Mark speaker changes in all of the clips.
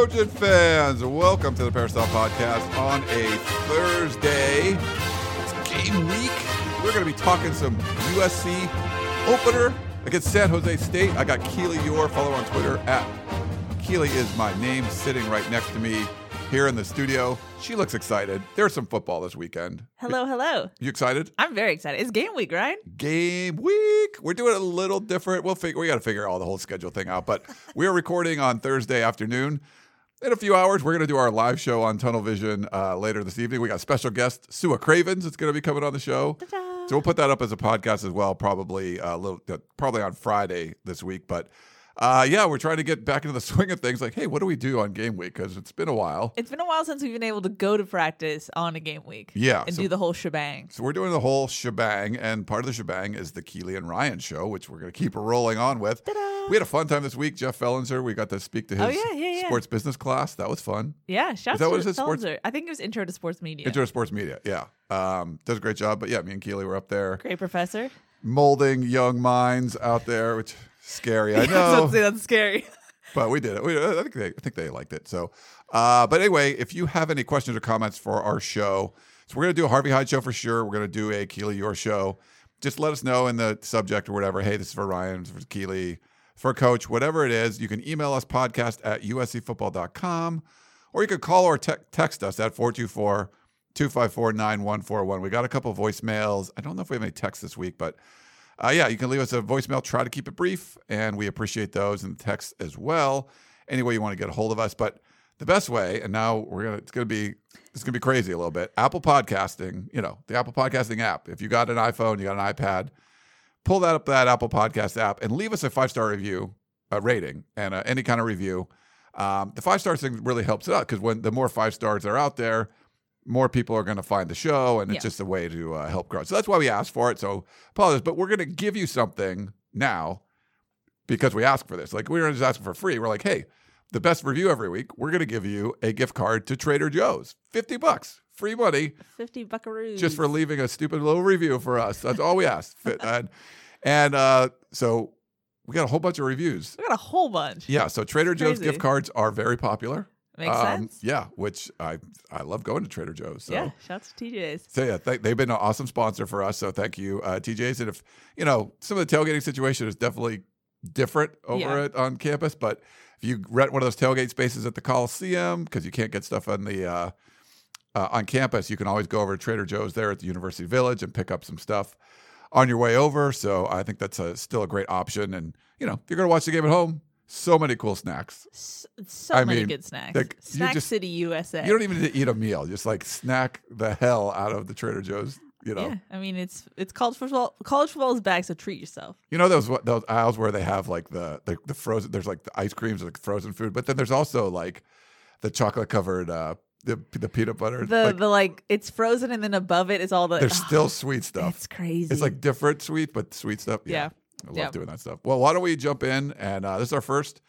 Speaker 1: Trojan fans. Welcome to the Peristyle Podcast on a Thursday. It's game week. We're going to be talking some USC opener against San Jose State. I got Keely Eure. Follow on Twitter at Keely is my name, sitting right next to me here in the studio. She looks excited. There's some football this weekend.
Speaker 2: Hello, hello.
Speaker 1: You excited?
Speaker 2: I'm very excited. It's game week, right?
Speaker 1: game week. We're doing it a little different. We'll figure we got to figure all the whole schedule thing out. But we're recording on Thursday afternoon. In a few hours, we're going to do our live show on Tunnel Vision uh, later this evening. We got special guest Sua Cravens. It's going to be coming on the show,
Speaker 2: Ta-da.
Speaker 1: so we'll put that up as a podcast as well. Probably uh, a little, uh, probably on Friday this week. But uh, yeah, we're trying to get back into the swing of things. Like, hey, what do we do on game week? Because it's been a while.
Speaker 2: It's been a while since we've been able to go to practice on a game week.
Speaker 1: Yeah,
Speaker 2: And
Speaker 1: so-
Speaker 2: do the whole shebang.
Speaker 1: So we're doing the whole shebang, and part of the shebang is the Keely and Ryan show, which we're going to keep rolling on with.
Speaker 2: Ta-da.
Speaker 1: We had a fun time this week. Jeff Fellenzer, we got to speak to his
Speaker 2: Oh, yeah, yeah, yeah.
Speaker 1: sports business class. That was fun.
Speaker 2: Yeah, shout
Speaker 1: that
Speaker 2: out to
Speaker 1: it sports-
Speaker 2: I think it was intro to sports media.
Speaker 1: Intro to sports media. Yeah. Um, does a great job. But yeah, me and Keely were up there
Speaker 2: Great professor.
Speaker 1: molding young minds out there, which scary. I know.
Speaker 2: that's scary.
Speaker 1: but we did it. We, I think they, I think they liked it. So, uh, but anyway, if you have any questions or comments for our show, so we're gonna do a Harvey Hyde show for sure. We're gonna do a Keely Eure show. Just let us know in the subject or whatever. Hey, this is for Ryan, this is for Keely, for Coach, whatever it is. You can email us podcast at uscfootball.com or you could call or te- text us at 424 254 9141. We got a couple voicemails. I don't know if we have any texts this week, but uh, yeah, you can leave us a voicemail. Try to keep it brief, and we appreciate those and the text as well. Any way you want to get a hold of us, but the best way, and now we're gonna it's gonna be it's gonna be crazy a little bit. Apple Podcasting, you know, the Apple Podcasting app. If you got an iPhone, you got an iPad, pull that up that Apple Podcast app and leave us a five star review, a rating, and uh, any kind of review. Um, the five star thing really helps it out because when the more five stars are out there, more people are going to find the show, and it's
Speaker 2: Yeah.
Speaker 1: just a way to uh, help grow. So that's why we asked for it. So apologize, but we're going to give you something now because we asked for this. Like we were just asking for free. We're like, hey, the best review every week. We're going to give you a gift card to Trader Joe's, fifty bucks, free money,
Speaker 2: 50 buckaroos.
Speaker 1: just for leaving a stupid little review for us. That's all we asked. And and uh, so we got a whole bunch of reviews.
Speaker 2: We got a whole bunch.
Speaker 1: Yeah, so Trader Joe's gift cards are very popular.
Speaker 2: Makes
Speaker 1: Um,
Speaker 2: sense.
Speaker 1: Yeah, which I I love going to Trader Joe's. So.
Speaker 2: Yeah, shouts to TJ's.
Speaker 1: So yeah, th- they've been an awesome sponsor for us. So thank you, uh, TJ's. And if you know some of the tailgating situation is definitely different over
Speaker 2: Yeah.
Speaker 1: at on campus, but if you rent one of those tailgate spaces at the Coliseum because you can't get stuff on the uh, uh, on campus, you can always go over to Trader Joe's there at the University Village and pick up some stuff on your way over. So I think that's a, still a great option. And you know, if you're gonna watch the game at home, so many cool snacks.
Speaker 2: S- so
Speaker 1: I
Speaker 2: many
Speaker 1: mean,
Speaker 2: good snacks.
Speaker 1: like,
Speaker 2: Snack
Speaker 1: just-
Speaker 2: City, USA.
Speaker 1: You don't even need to eat a meal; just like snack the hell out of the Trader Joe's. You know,
Speaker 2: Yeah, I mean it's it's college football. College football is back, so treat yourself.
Speaker 1: You know those those aisles where they have like the the, the frozen. There's like the ice creams, like frozen food, but then there's also like the chocolate covered uh the the peanut butter.
Speaker 2: The
Speaker 1: like,
Speaker 2: the like it's frozen, and then above it is all the.
Speaker 1: there's still sweet stuff.
Speaker 2: It's crazy.
Speaker 1: It's like different sweet, but sweet stuff. Yeah,
Speaker 2: Yeah.
Speaker 1: I love
Speaker 2: Yeah.
Speaker 1: doing that stuff. Well, why don't we jump in? And uh, this is our first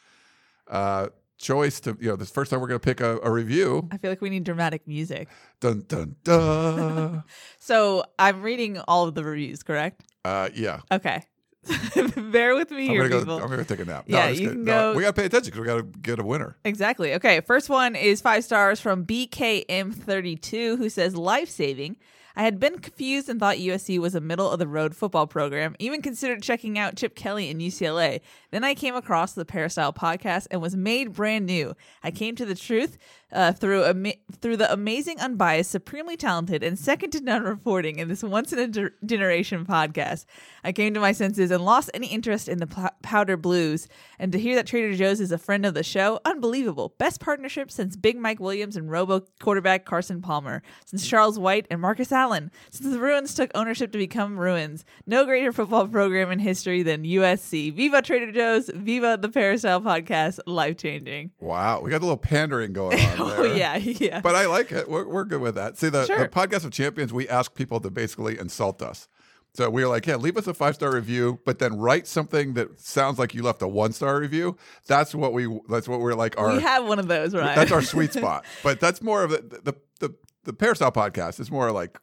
Speaker 1: uh choice to you know this first time we're gonna pick a, a review.
Speaker 2: I feel like we need dramatic music.
Speaker 1: Dun dun dun.
Speaker 2: So I'm reading all of the reviews, correct?
Speaker 1: uh, yeah.
Speaker 2: Okay. Bear with me
Speaker 1: I'm
Speaker 2: here,
Speaker 1: gonna go.
Speaker 2: people.
Speaker 1: I'm gonna take a nap.
Speaker 2: Yeah,
Speaker 1: I'm
Speaker 2: you
Speaker 1: kidding.
Speaker 2: can
Speaker 1: No,
Speaker 2: go-
Speaker 1: we gotta pay attention because we gotta get a winner.
Speaker 2: Exactly. Okay. First one is five stars from BKM32, who says life saving. I had been confused and thought USC was a middle of the road football program, even considered checking out Chip Kelly in UCLA. Then I came across the Peristyle podcast and was made brand new. I came to the truth uh, through ama- through the amazing, unbiased, supremely talented, and second to none reporting in this once in a ger- generation podcast. I came to my senses and lost any interest in the pl- powder blues. And to hear that Trader Joe's is a friend of the show, unbelievable. Best partnership since Big Mike Williams and Robo quarterback Carson Palmer, since Charles White and Marcus Allen, since the Ruins took ownership to become Ruins. No greater football program in history than USC. Viva Trader Joe's, Viva the Peristyle Podcast, life changing.
Speaker 1: Wow, we got a little pandering going on Oh, there.
Speaker 2: Oh yeah, yeah.
Speaker 1: But I like it. We're, we're good with that. See, the,
Speaker 2: Sure.
Speaker 1: the podcast of champions, we ask people to basically insult us. So we were like, yeah, leave us a five star review, but then write something that sounds like you left a one star review. That's what we. That's what we're like. Our
Speaker 2: we have one of those, right?
Speaker 1: that's our sweet spot. But that's more of the the the, the Peristyle podcast is more like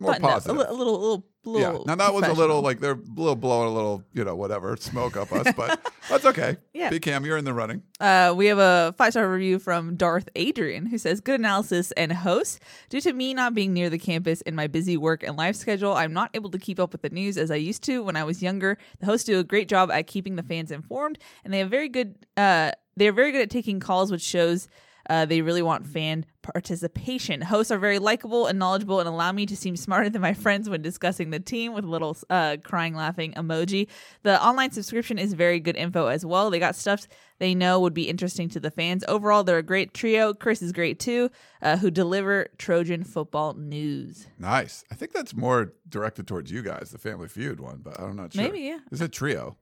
Speaker 1: more
Speaker 2: Button up, a,
Speaker 1: positive.
Speaker 2: a little, little, little.
Speaker 1: Yeah. Now that was a little like they're a little blowing a little, you know, whatever smoke up us, but that's okay.
Speaker 2: Yeah.
Speaker 1: B Cam, you're in the running.
Speaker 2: Uh, we have a five star review from Darth Adrian who says, Good analysis and host. Due to me not being near the campus in my busy work and life schedule, I'm not able to keep up with the news as I used to when I was younger. The hosts do a great job at keeping the fans informed, and they have very good. Uh, they are very good at taking calls, which shows uh, they really want fan participation. Hosts are very likable and knowledgeable and allow me to seem smarter than my friends when discussing the team with a little uh, crying laughing emoji. The online subscription is very good info as well. They got stuff they know would be interesting to the fans. Overall, they're a great trio. Chris is great too, uh, who deliver Trojan football news.
Speaker 1: Nice. I think that's more directed towards you guys, the Family Feud one, but I'm not sure.
Speaker 2: Maybe, yeah.
Speaker 1: Is it trio?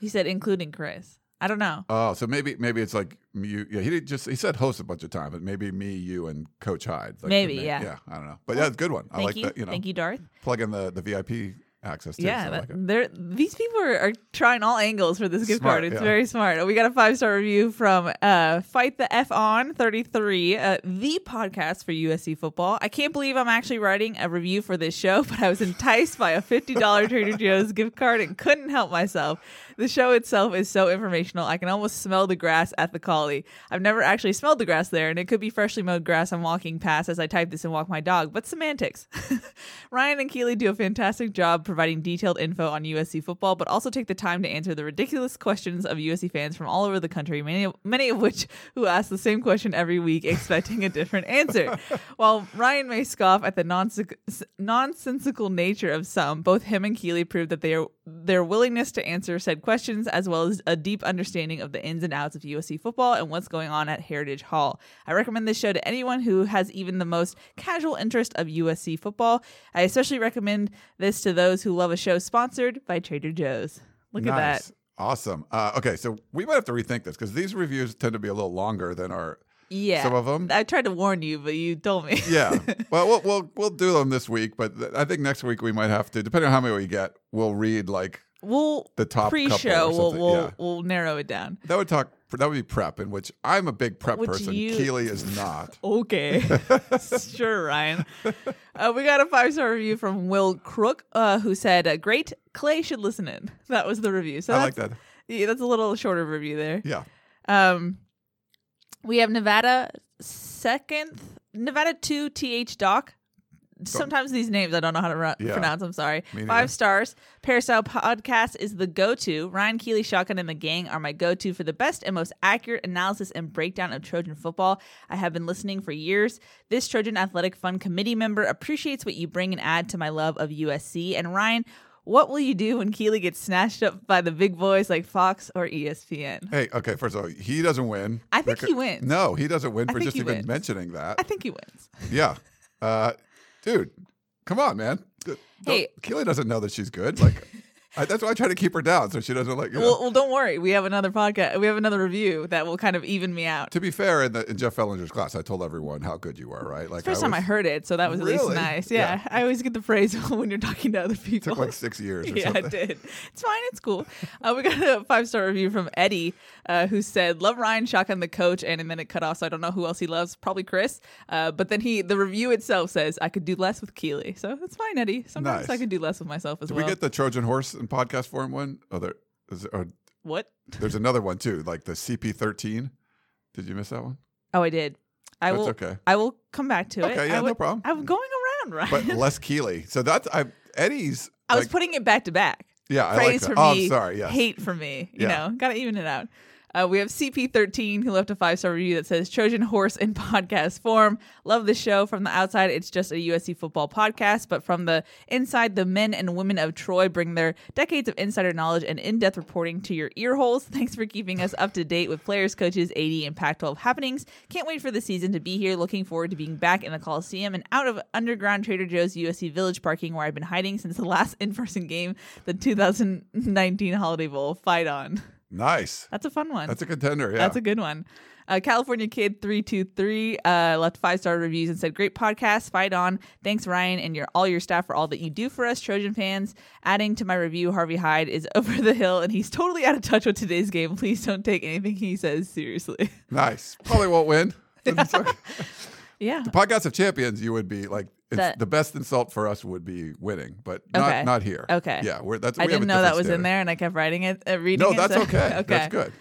Speaker 2: He said, including Chris. I don't know.
Speaker 1: Oh, so maybe maybe it's like you. Yeah, he did just he said host a bunch of times, but maybe me, you, and Coach Hyde. Like
Speaker 2: Maybe, yeah.
Speaker 1: yeah. I don't know, but yeah, it's a good one. I
Speaker 2: Thank
Speaker 1: like
Speaker 2: you.
Speaker 1: that. You know,
Speaker 2: Thank you, Darth.
Speaker 1: plug in the the VIP access too.
Speaker 2: Yeah,
Speaker 1: so like
Speaker 2: they're these people are, are trying all angles for this gift
Speaker 1: Smart,
Speaker 2: card. It's
Speaker 1: yeah.
Speaker 2: very smart. We got a five star review from uh, Fight the F on thirty three, uh, the podcast for USC football. I can't believe I'm actually writing a review for this show, but I was enticed by a fifty dollar Trader Joe's gift card and couldn't help myself. The show itself is so informational. I can almost smell the grass at the Collie. I've never actually smelled the grass there, and it could be freshly mowed grass I'm walking past as I type this and walk my dog, but semantics. Ryan and Keely do a fantastic job providing detailed info on USC football, but also take the time to answer the ridiculous questions of USC fans from all over the country, many of, many of which who ask the same question every week, expecting a different answer. While Ryan may scoff at the nonsensical, nonsensical nature of some, both him and Keely prove that they are their willingness to answer said questions, as well as a deep understanding of the ins and outs of USC football and what's going on at Heritage Hall. I recommend this show to anyone who has even the most casual interest of USC football. I especially recommend this to those who love a show sponsored by Trader Joe's. Look at that.
Speaker 1: Awesome. Uh, okay, so we might have to rethink this because these reviews tend to be a little longer than our
Speaker 2: Yeah.
Speaker 1: some of them.
Speaker 2: I tried to warn you, but you told me.
Speaker 1: yeah. Well, we'll we'll we'll do them this week, but th- I think next week we might have to, depending on how many we get, we'll read like
Speaker 2: we'll
Speaker 1: The top couple
Speaker 2: pre-show. We'll we'll,
Speaker 1: yeah.
Speaker 2: we'll narrow it down.
Speaker 1: that would talk. That would be prep, in which I'm a big prep
Speaker 2: Which
Speaker 1: person.
Speaker 2: you-
Speaker 1: Keely is not.
Speaker 2: Okay. sure, Ryan. Uh, we got a five star review from Will Crook, uh, who said, uh, Great, Clay should listen in. That was the review. So
Speaker 1: I like that.
Speaker 2: Yeah, that's a little shorter review there.
Speaker 1: Yeah.
Speaker 2: Um, we have Nevada second, Nevada 2 TH Doc. Sometimes these names I don't know how to
Speaker 1: Yeah.
Speaker 2: pronounce. I'm sorry.
Speaker 1: Me neither.
Speaker 2: Five stars. Peristyle Podcast is the go to. Ryan Keely, Shotgun, and the gang are my go to for the best and most accurate analysis and breakdown of Trojan football. I have been listening for years. This Trojan Athletic Fund committee member appreciates what you bring and add to my love of USC. And Ryan, what will you do when Keely gets snatched up by the big boys like Fox or ESPN?
Speaker 1: Hey, okay. First of all, he doesn't win.
Speaker 2: I think
Speaker 1: Becau-
Speaker 2: he wins.
Speaker 1: No, he doesn't win
Speaker 2: I
Speaker 1: for just even
Speaker 2: wins.
Speaker 1: mentioning that.
Speaker 2: I think he wins.
Speaker 1: yeah. Uh, dude, come on, man. Don't-
Speaker 2: Hey.
Speaker 1: Keely doesn't know that she's good. Like, I, that's why I try to keep her down so she doesn't like. You know.
Speaker 2: Well, well, don't worry. We have another podcast. We have another review that will kind of even me out.
Speaker 1: to be fair, in, the, in Jeff Fellenzer's class, I told everyone how good you were. Right? Like,
Speaker 2: First time I heard it, so that was at least
Speaker 1: Really?
Speaker 2: nice. Yeah,
Speaker 1: Yeah.
Speaker 2: I always get the phrase when you're talking to other people.
Speaker 1: Took like six years or
Speaker 2: yeah,
Speaker 1: something.
Speaker 2: it did. It's fine. It's cool. Uh, we got a five star review from Eddie, uh, who said, "Love Ryan Shotgun the coach," and, and then it cut off. So I don't know who else he loves. Probably Chris. Uh, but then he, the review itself says, "I could do less with Keely." So that's fine, Eddie. Sometimes
Speaker 1: Nice.
Speaker 2: I could do less with myself as
Speaker 1: Did
Speaker 2: well.
Speaker 1: we get the Trojan horse in podcast form one? Oh, there, is, or, oh,
Speaker 2: what?
Speaker 1: there's another one too, like the CP13. Did you miss that one?
Speaker 2: Oh, I did. I
Speaker 1: That's
Speaker 2: will.
Speaker 1: okay.
Speaker 2: I will come back to it.
Speaker 1: Okay,
Speaker 2: I
Speaker 1: yeah, no problem.
Speaker 2: I'm going around, right?
Speaker 1: But less Keely. So that's I Eddie's.
Speaker 2: I was putting it back to back.
Speaker 1: yeah, I like
Speaker 2: praise
Speaker 1: that.
Speaker 2: for
Speaker 1: oh,
Speaker 2: me,
Speaker 1: I'm sorry. Yes.
Speaker 2: hate for me. You
Speaker 1: Yeah.
Speaker 2: know, gotta even it out. Uh, we have CP13 who left a five star review that says Trojan Horse in podcast form. Love the show. From the outside, it's just a USC football podcast, but from the inside, the men and women of Troy bring their decades of insider knowledge and in depth reporting to your ear holes. Thanks for keeping us up to date with players, coaches, AD, and Pac 12 happenings. Can't wait for the season to be here. Looking forward to being back in the Coliseum and out of underground Trader Joe's USC Village parking where I've been hiding since the last in person game, the 2019 Holiday Bowl. Fight on.
Speaker 1: Nice.
Speaker 2: That's a fun one.
Speaker 1: That's a contender. Yeah.
Speaker 2: That's a good one. Uh, California Kid three two three uh, left five star reviews and said, "Great podcast, fight on. Thanks Ryan and your all your staff for all that you do for us Trojan fans." Adding to my review, Harvey Hyde is over the hill and he's totally out of touch with today's game. Please don't take anything he says seriously.
Speaker 1: nice. Probably won't win.
Speaker 2: yeah.
Speaker 1: The Podcast of champions, you would be like
Speaker 2: That-
Speaker 1: the best insult for us would be winning, but not
Speaker 2: Okay.
Speaker 1: not here.
Speaker 2: Okay.
Speaker 1: Yeah, that's.
Speaker 2: I
Speaker 1: we
Speaker 2: didn't know that was in there, and I kept writing it, uh, reading
Speaker 1: No,
Speaker 2: it.
Speaker 1: that's
Speaker 2: so-
Speaker 1: okay.
Speaker 2: okay,
Speaker 1: That's good.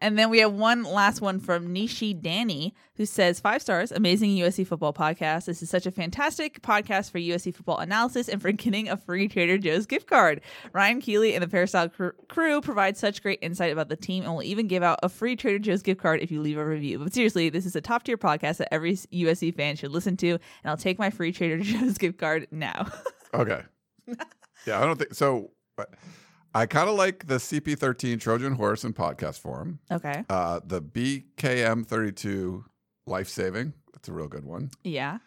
Speaker 2: And then we have one last one from Nishi Danny, who says five stars, amazing USC football podcast. This is such a fantastic podcast for USC football analysis and for getting a free Trader Joe's gift card. Ryan Keely and the cr- crew provide such great insight about the team and will even give out a free Trader Joe's gift card if you leave a review. But seriously, this is a top tier podcast that every USC fan should listen to, and I'll take my free Trader Joe's gift card now.
Speaker 1: Okay. yeah, I don't think so. But I kind of like the CP13 Trojan Horse in podcast form.
Speaker 2: okay.
Speaker 1: Uh, the BKM32 Life Saving. That's a real good one.
Speaker 2: Yeah.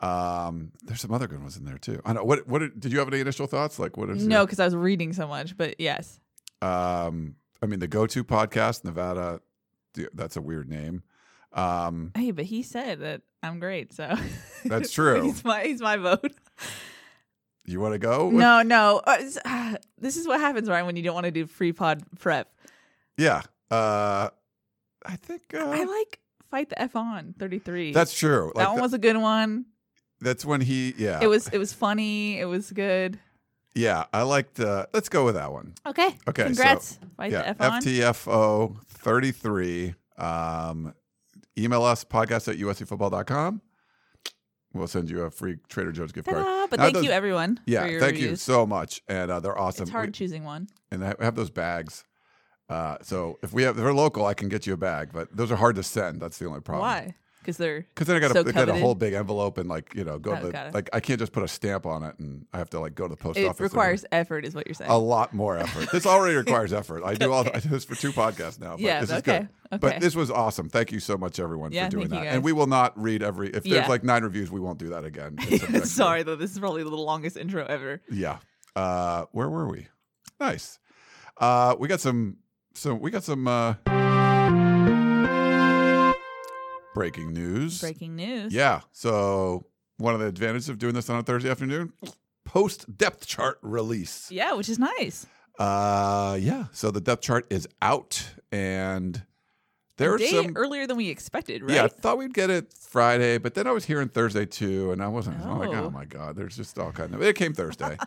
Speaker 1: Um, there's some other good ones in there too. I know. What? What? Did, you have any initial thoughts? Like, what is?
Speaker 2: No, because I was reading so much, but yes.
Speaker 1: Um, I mean, the go-to podcast, Nevada. That's a weird name. Um,
Speaker 2: Hey, but he said that I'm great, so
Speaker 1: That's true.
Speaker 2: he's my he's my vote.
Speaker 1: You want to go?
Speaker 2: No, no. Uh, ah, this is what happens, Ryan, when you don't want to do free pod prep.
Speaker 1: Yeah. Uh, I think uh,
Speaker 2: I like fight the F on 33.
Speaker 1: that's true.
Speaker 2: that one
Speaker 1: th-
Speaker 2: was a good one.
Speaker 1: that's when he. Yeah.
Speaker 2: It was it was funny. It was good.
Speaker 1: Yeah, I liked. Uh, let's go with that one.
Speaker 2: Okay.
Speaker 1: Okay, so-
Speaker 2: Congrats. fight
Speaker 1: yeah,
Speaker 2: the F on.
Speaker 1: FTFO thirty three. Um, email us podcast at uscfootball.com. We'll send you a free Trader Joe's gift card.
Speaker 2: Ta-da. But
Speaker 1: Now
Speaker 2: thank
Speaker 1: those-
Speaker 2: you everyone.
Speaker 1: Yeah,
Speaker 2: for your
Speaker 1: thank you so much, and uh, they're awesome.
Speaker 2: It's hard
Speaker 1: We-
Speaker 2: choosing one.
Speaker 1: and I have those bags. Uh, so if we have, if they're local, I can get you a bag, but those are hard to send. That's the only problem.
Speaker 2: Why? Because they're
Speaker 1: Because then I got to
Speaker 2: So
Speaker 1: get a whole big envelope and like you know go
Speaker 2: Oh,
Speaker 1: to the like I can't just put a stamp on it and I have to like go to the post
Speaker 2: it
Speaker 1: office. It
Speaker 2: requires effort, is what you're saying.
Speaker 1: a lot more effort. This already requires effort. I do all I do this for two podcasts now. But
Speaker 2: Yeah,
Speaker 1: this is
Speaker 2: okay,
Speaker 1: good.
Speaker 2: okay.
Speaker 1: But this was awesome. Thank you so much, everyone,
Speaker 2: Yeah,
Speaker 1: for doing that. And we will not read every. If there's
Speaker 2: Yeah.
Speaker 1: like nine reviews, we won't do that again.
Speaker 2: Sorry though, this is probably the longest intro ever.
Speaker 1: Yeah. Uh, where were we? Nice. Uh, we got some. So we got some uh, breaking news.
Speaker 2: Breaking news.
Speaker 1: Yeah. So one of the advantages of doing this on a Thursday afternoon, post depth chart release.
Speaker 2: Yeah, which is nice.
Speaker 1: Uh, yeah. So the depth chart is out, and there
Speaker 2: day
Speaker 1: some.
Speaker 2: earlier than we expected, right?
Speaker 1: Yeah, I thought we'd get it Friday, but then I was hearing Thursday too, and I wasn't I'm like,
Speaker 2: Oh.
Speaker 1: oh my god, there's just all kind of. It came Thursday.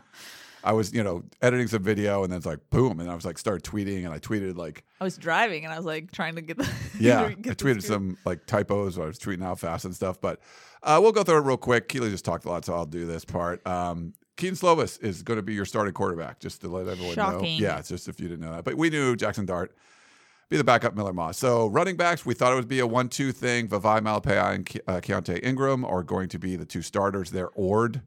Speaker 1: I was, you know, editing some video, and then it's like boom, and I was like, started tweeting, and I tweeted like,
Speaker 2: I was driving and I was like trying to get the
Speaker 1: yeah,
Speaker 2: get
Speaker 1: I tweeted some like typos. I was tweeting out fast and stuff, but uh, we'll go through it real quick. Keely just talked a lot, so I'll do this part. Um, Kedon Slovis is going to be your starting quarterback, just to let everyone know. Yeah, it's just if you didn't know that, but we knew Jackson Dart be the backup Miller Moss. So running backs, we thought it would be a one-two thing. Vavae Malepeai and Ke- uh, Keaontay Ingram are going to be the two starters. They're Ord.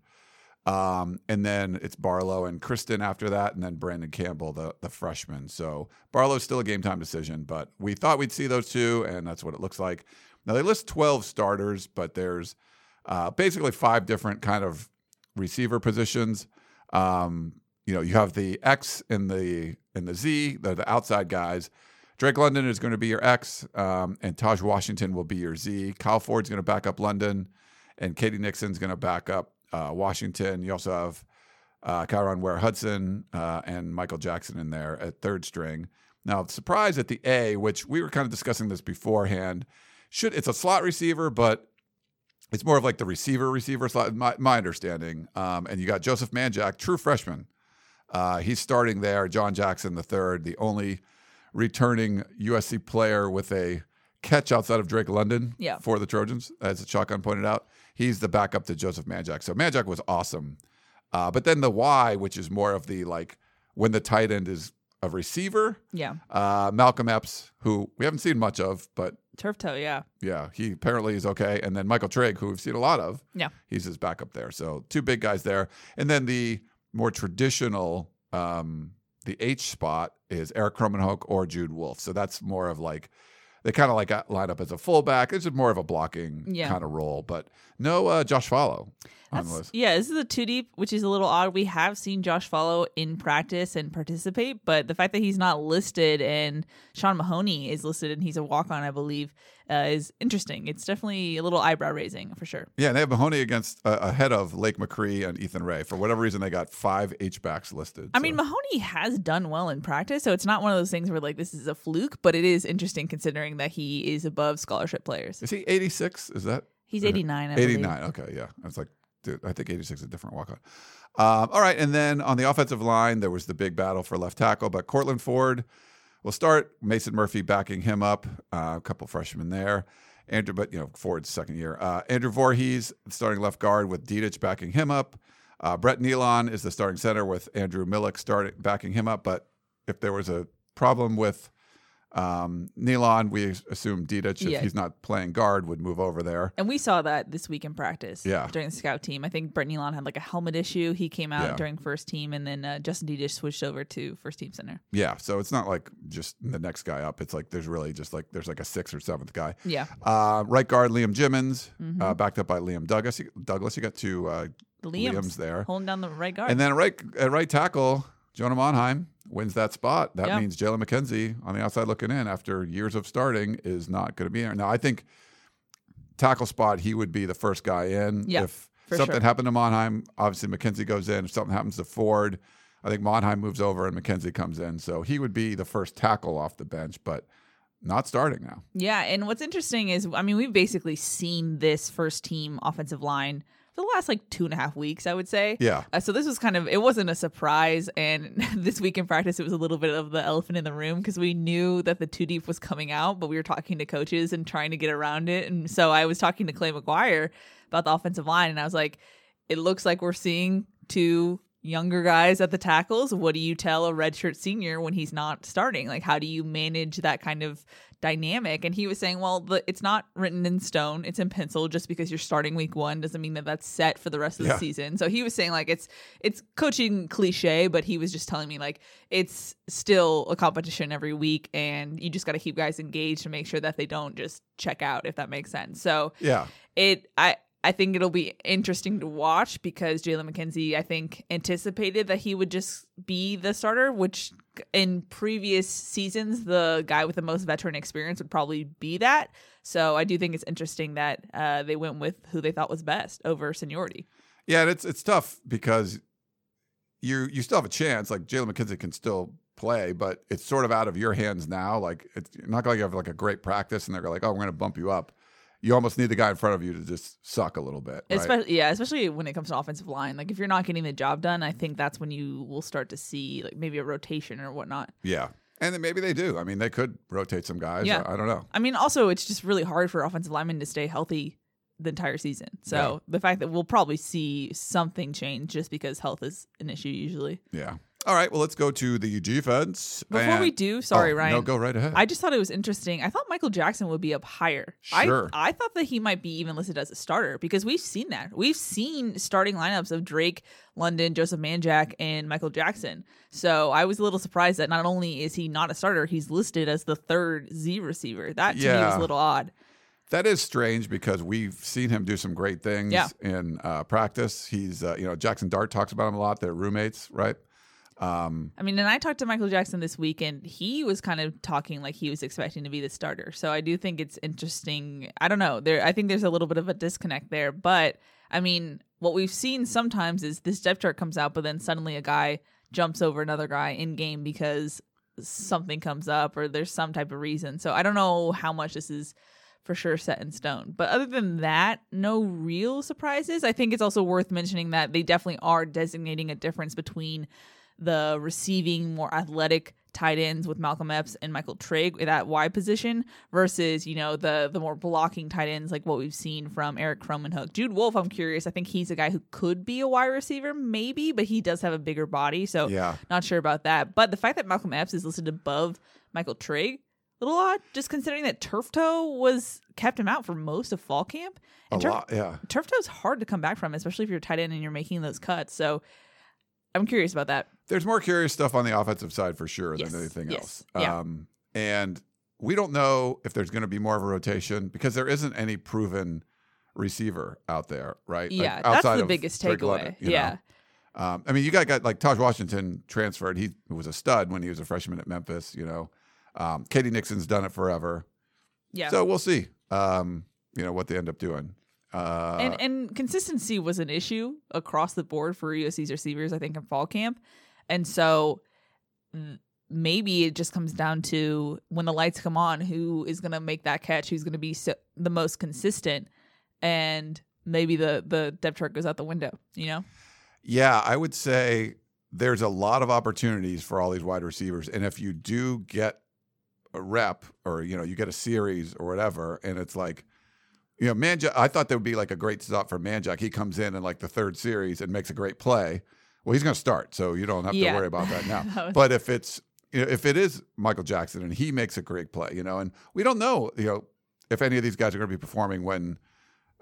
Speaker 1: Um, and then it's Barlow and Christon after that, and then Brandon Campbell, the the freshman. So Barlow's still a game time decision, but we thought we'd see those two, and that's what it looks like. Now they list 12 starters, but there's uh, basically five different kind of receiver positions. Um, you know, you have the X and the and the Z, they're the outside guys. Drake London is going to be your X, um, and Tahj Washington will be your Z. Kyle Ford's going to back up London, and K.D. Nixon's going to back up uh, Washington. You also have uh, Kyron Ware Hudson uh, and Michael Jackson in there at third string. Now, surprise at the A, which we were kind of discussing this beforehand. Should it's a slot receiver, but it's more of like the receiver receiver slot. My, my understanding. Um, and you got Joseph Manjack, true freshman. Uh, he's starting there. John Jackson the third, the only returning USC player with a catch outside of Drake London
Speaker 2: Yeah.
Speaker 1: for the Trojans, as Shotgun pointed out. He's the backup to Joseph Manjack. So Manjack was awesome. Uh, but then the Y, which is more of the like when the tight end is a receiver,
Speaker 2: Yeah.
Speaker 1: uh, Malcolm Epps, who we haven't seen much of, but
Speaker 2: Turf toe, yeah.
Speaker 1: yeah, he apparently is okay. And then Michael Trigg, who we've seen a lot of,
Speaker 2: Yeah.
Speaker 1: he's his backup there. So two big guys there. And then the more traditional, um, the H spot is Erik Krommenhoek or Jude Wolfe. So that's more of like, they kind of like line up as a fullback. It's more of a blocking
Speaker 2: Yeah.
Speaker 1: kind of role, but no uh, Josh Falo
Speaker 2: yeah, this is a two deep, which is a little odd. We have seen Josh Falo in practice and participate, but the fact that he's not listed and Sean Mahoney is listed and he's a walk on, I believe, uh, is interesting. It's definitely a little eyebrow raising for sure.
Speaker 1: Yeah, and they have Mahoney against uh, ahead of Lake McRee and Ethan Rae. For whatever reason, they got five H backs listed.
Speaker 2: I
Speaker 1: So-
Speaker 2: mean, Mahoney has done well in practice, so it's not one of those things where like this is a fluke, but it is interesting considering that he is above scholarship players.
Speaker 1: is he eighty six? Is that
Speaker 2: He's 89, I believe.
Speaker 1: 89. Okay, yeah. I was like, I think 86 is a different walk on. Um, all right. And then on the offensive line, there was the big battle for left tackle, but Courtland Ford will start. Mason Murphy backing him up. Uh, a couple freshmen there. Andrew, but you know, Ford's second year. Uh, Andrew Vorhees starting left guard with Dedich backing him up. Uh, Brett Neilon is the starting center with Andrew Milek starting backing him up. But if there was a problem with um, Neilon, we assume Dedich, if
Speaker 2: Yeah.
Speaker 1: he's not playing guard, would move over there.
Speaker 2: And we saw that this week in practice.
Speaker 1: Yeah.
Speaker 2: During the scout team. I think Brett Neilon had like a helmet issue. He came out
Speaker 1: Yeah.
Speaker 2: during first team, and then uh, Justin Dedich switched over to first team center.
Speaker 1: Yeah, so it's not like just the next guy up. It's like there's really just like there's like a sixth or seventh guy.
Speaker 2: Yeah.
Speaker 1: Uh, right guard Liam Jimmons,
Speaker 2: Mm-hmm.
Speaker 1: uh, backed up by Liam Douglas. Douglas, you got two uh,
Speaker 2: Liam's,
Speaker 1: Liam's there,
Speaker 2: holding down the right guard.
Speaker 1: and then right at right tackle Jonah Monheim wins that spot. That
Speaker 2: Yeah.
Speaker 1: means Jalen McKenzie on the outside looking in after years of starting is not going to be there. Now I think tackle spot he would be the first guy in
Speaker 2: Yeah,
Speaker 1: if something
Speaker 2: sure.
Speaker 1: happened to Monheim. Obviously McKenzie goes in. If something happens to Ford. I think Monheim moves over and McKenzie comes in. So he would be the first tackle off the bench, but not starting now.
Speaker 2: Yeah, and what's interesting is, I mean, we've basically seen this first team offensive line the last like two and a half weeks, I would say.
Speaker 1: Yeah.
Speaker 2: Uh, so this was kind of, it wasn't a surprise. And this week in practice, it was a little bit of the elephant in the room because we knew that the two deep was coming out, but we were talking to coaches and trying to get around it. And so I was talking to Clay McGuire about the offensive line, and I was like, it looks like we're seeing two younger guys at the tackles. What do you tell a redshirt senior when he's not starting? Like, how do you manage that kind of dynamic? And he was saying, well, the, it's not written in stone; it's in pencil. Just because you're starting week one doesn't mean that that's set for the rest of
Speaker 1: Yeah.
Speaker 2: the season. So he was saying like it's it's coaching cliche, but he was just telling me like it's still a competition every week, and you just got to keep guys engaged to make sure that they don't just check out, if that makes sense. So
Speaker 1: Yeah.
Speaker 2: it I I think it'll be interesting to watch because Jalen McKenzie I think anticipated that he would just be the starter, which in previous seasons the guy with the most veteran experience would probably be that. So I do think it's interesting that uh, they went with who they thought was best over seniority.
Speaker 1: Yeah, and it's it's tough because you you still have a chance. Like Jalen McKenzie can still play, but it's sort of out of your hands now. Like it's not like you have like a great practice and they're like, oh, we're going to bump you up. You almost need the guy in front of you to just suck a little bit. Right?
Speaker 2: Especially yeah, especially when it comes to offensive line. Like if you're not getting the job done, I think that's when you will start to see like maybe a rotation or whatnot.
Speaker 1: yeah, and then maybe they do. I mean, they could rotate some guys.
Speaker 2: Yeah.
Speaker 1: I, I don't know.
Speaker 2: I mean, also it's just really hard for offensive linemen to stay healthy the entire season. So
Speaker 1: Yeah.
Speaker 2: the fact that we'll probably see something change just because health is an issue usually.
Speaker 1: Yeah. All right. Well, let's go to the defense.
Speaker 2: Before
Speaker 1: And-
Speaker 2: we do, sorry,
Speaker 1: Oh,
Speaker 2: Ryan.
Speaker 1: No, go right ahead.
Speaker 2: I just thought it was interesting. I thought Michael Jackson would be up higher.
Speaker 1: Sure.
Speaker 2: I, I thought that he might be even listed as a starter because we've seen that. We've seen starting lineups of Drake, London, Joseph Manjack, and Michael Jackson. So I was a little surprised that not only is he not a starter, he's listed as the third Z receiver. That to me was a little odd.
Speaker 1: That is strange because we've seen him do some great things
Speaker 2: Yeah.
Speaker 1: in uh, practice. He's, uh, you know, Jackson Dart talks about him a lot. They're roommates, right? Um,
Speaker 2: I mean, and I talked to Michael Jackson this week, and he was kind of talking like he was expecting to be the starter. So I do think it's interesting. I don't know. There, I think there's a little bit of a disconnect there. But I mean, what we've seen sometimes is this depth chart comes out, but then suddenly a guy jumps over another guy in game because something comes up or there's some type of reason. So I don't know how much this is for sure set in stone. But other than that, no real surprises. I think it's also worth mentioning that they definitely are designating a difference between the receiving, more athletic tight ends with Malcolm Epps and Michael Trigg at that wide position versus, you know, the the more blocking tight ends like what we've seen from Eric Hook. Jude Wolfe, I'm curious. I think he's a guy who could be a wide receiver, maybe, but he does have a bigger body. So
Speaker 1: Yeah.
Speaker 2: not sure about that. But the fact that Malcolm Epps is listed above Michael Trigg, a little odd, just considering that Turf Toe was kept him out for most of fall camp.
Speaker 1: A
Speaker 2: Turf,
Speaker 1: lot, yeah.
Speaker 2: Turf Toe's hard to come back from, especially if you're tight end and you're making those cuts. So I'm curious about that.
Speaker 1: There's more curious stuff on the offensive side for sure
Speaker 2: Yes,
Speaker 1: than anything
Speaker 2: yes,
Speaker 1: else.
Speaker 2: yeah.
Speaker 1: Um, and we don't know if there's going to be more of a rotation because there isn't any proven receiver out there, right? Like,
Speaker 2: Yeah, that's
Speaker 1: outside
Speaker 2: the biggest takeaway. Yeah.
Speaker 1: Um, I mean, you got, got like Tahj Washington transferred. He was a stud when he was a freshman at Memphis. You know, um, K.D. Nixon's done it forever.
Speaker 2: Yeah.
Speaker 1: So we'll see. Um, you know what they end up doing. Uh,
Speaker 2: and and consistency was an issue across the board for USC's receivers, I think, in fall camp. And so maybe it just comes down to when the lights come on, who is going to make that catch, who's going to be so, the most consistent, and maybe the the depth chart goes out the window. You know?
Speaker 1: Yeah, I would say there's a lot of opportunities for all these wide receivers, and if you do get a rep or you know you get a series or whatever, and it's like. You know, Manjack, I thought there would be like a great spot for Manjack. He comes in in like the third series and makes a great play. Well, he's going to start, so you don't have
Speaker 2: Yeah.
Speaker 1: to worry about that now.
Speaker 2: That was-
Speaker 1: but if it's you know, if it is Michael Jackson and he makes a great play, you know, and we don't know, you know, if any of these guys are going to be performing when,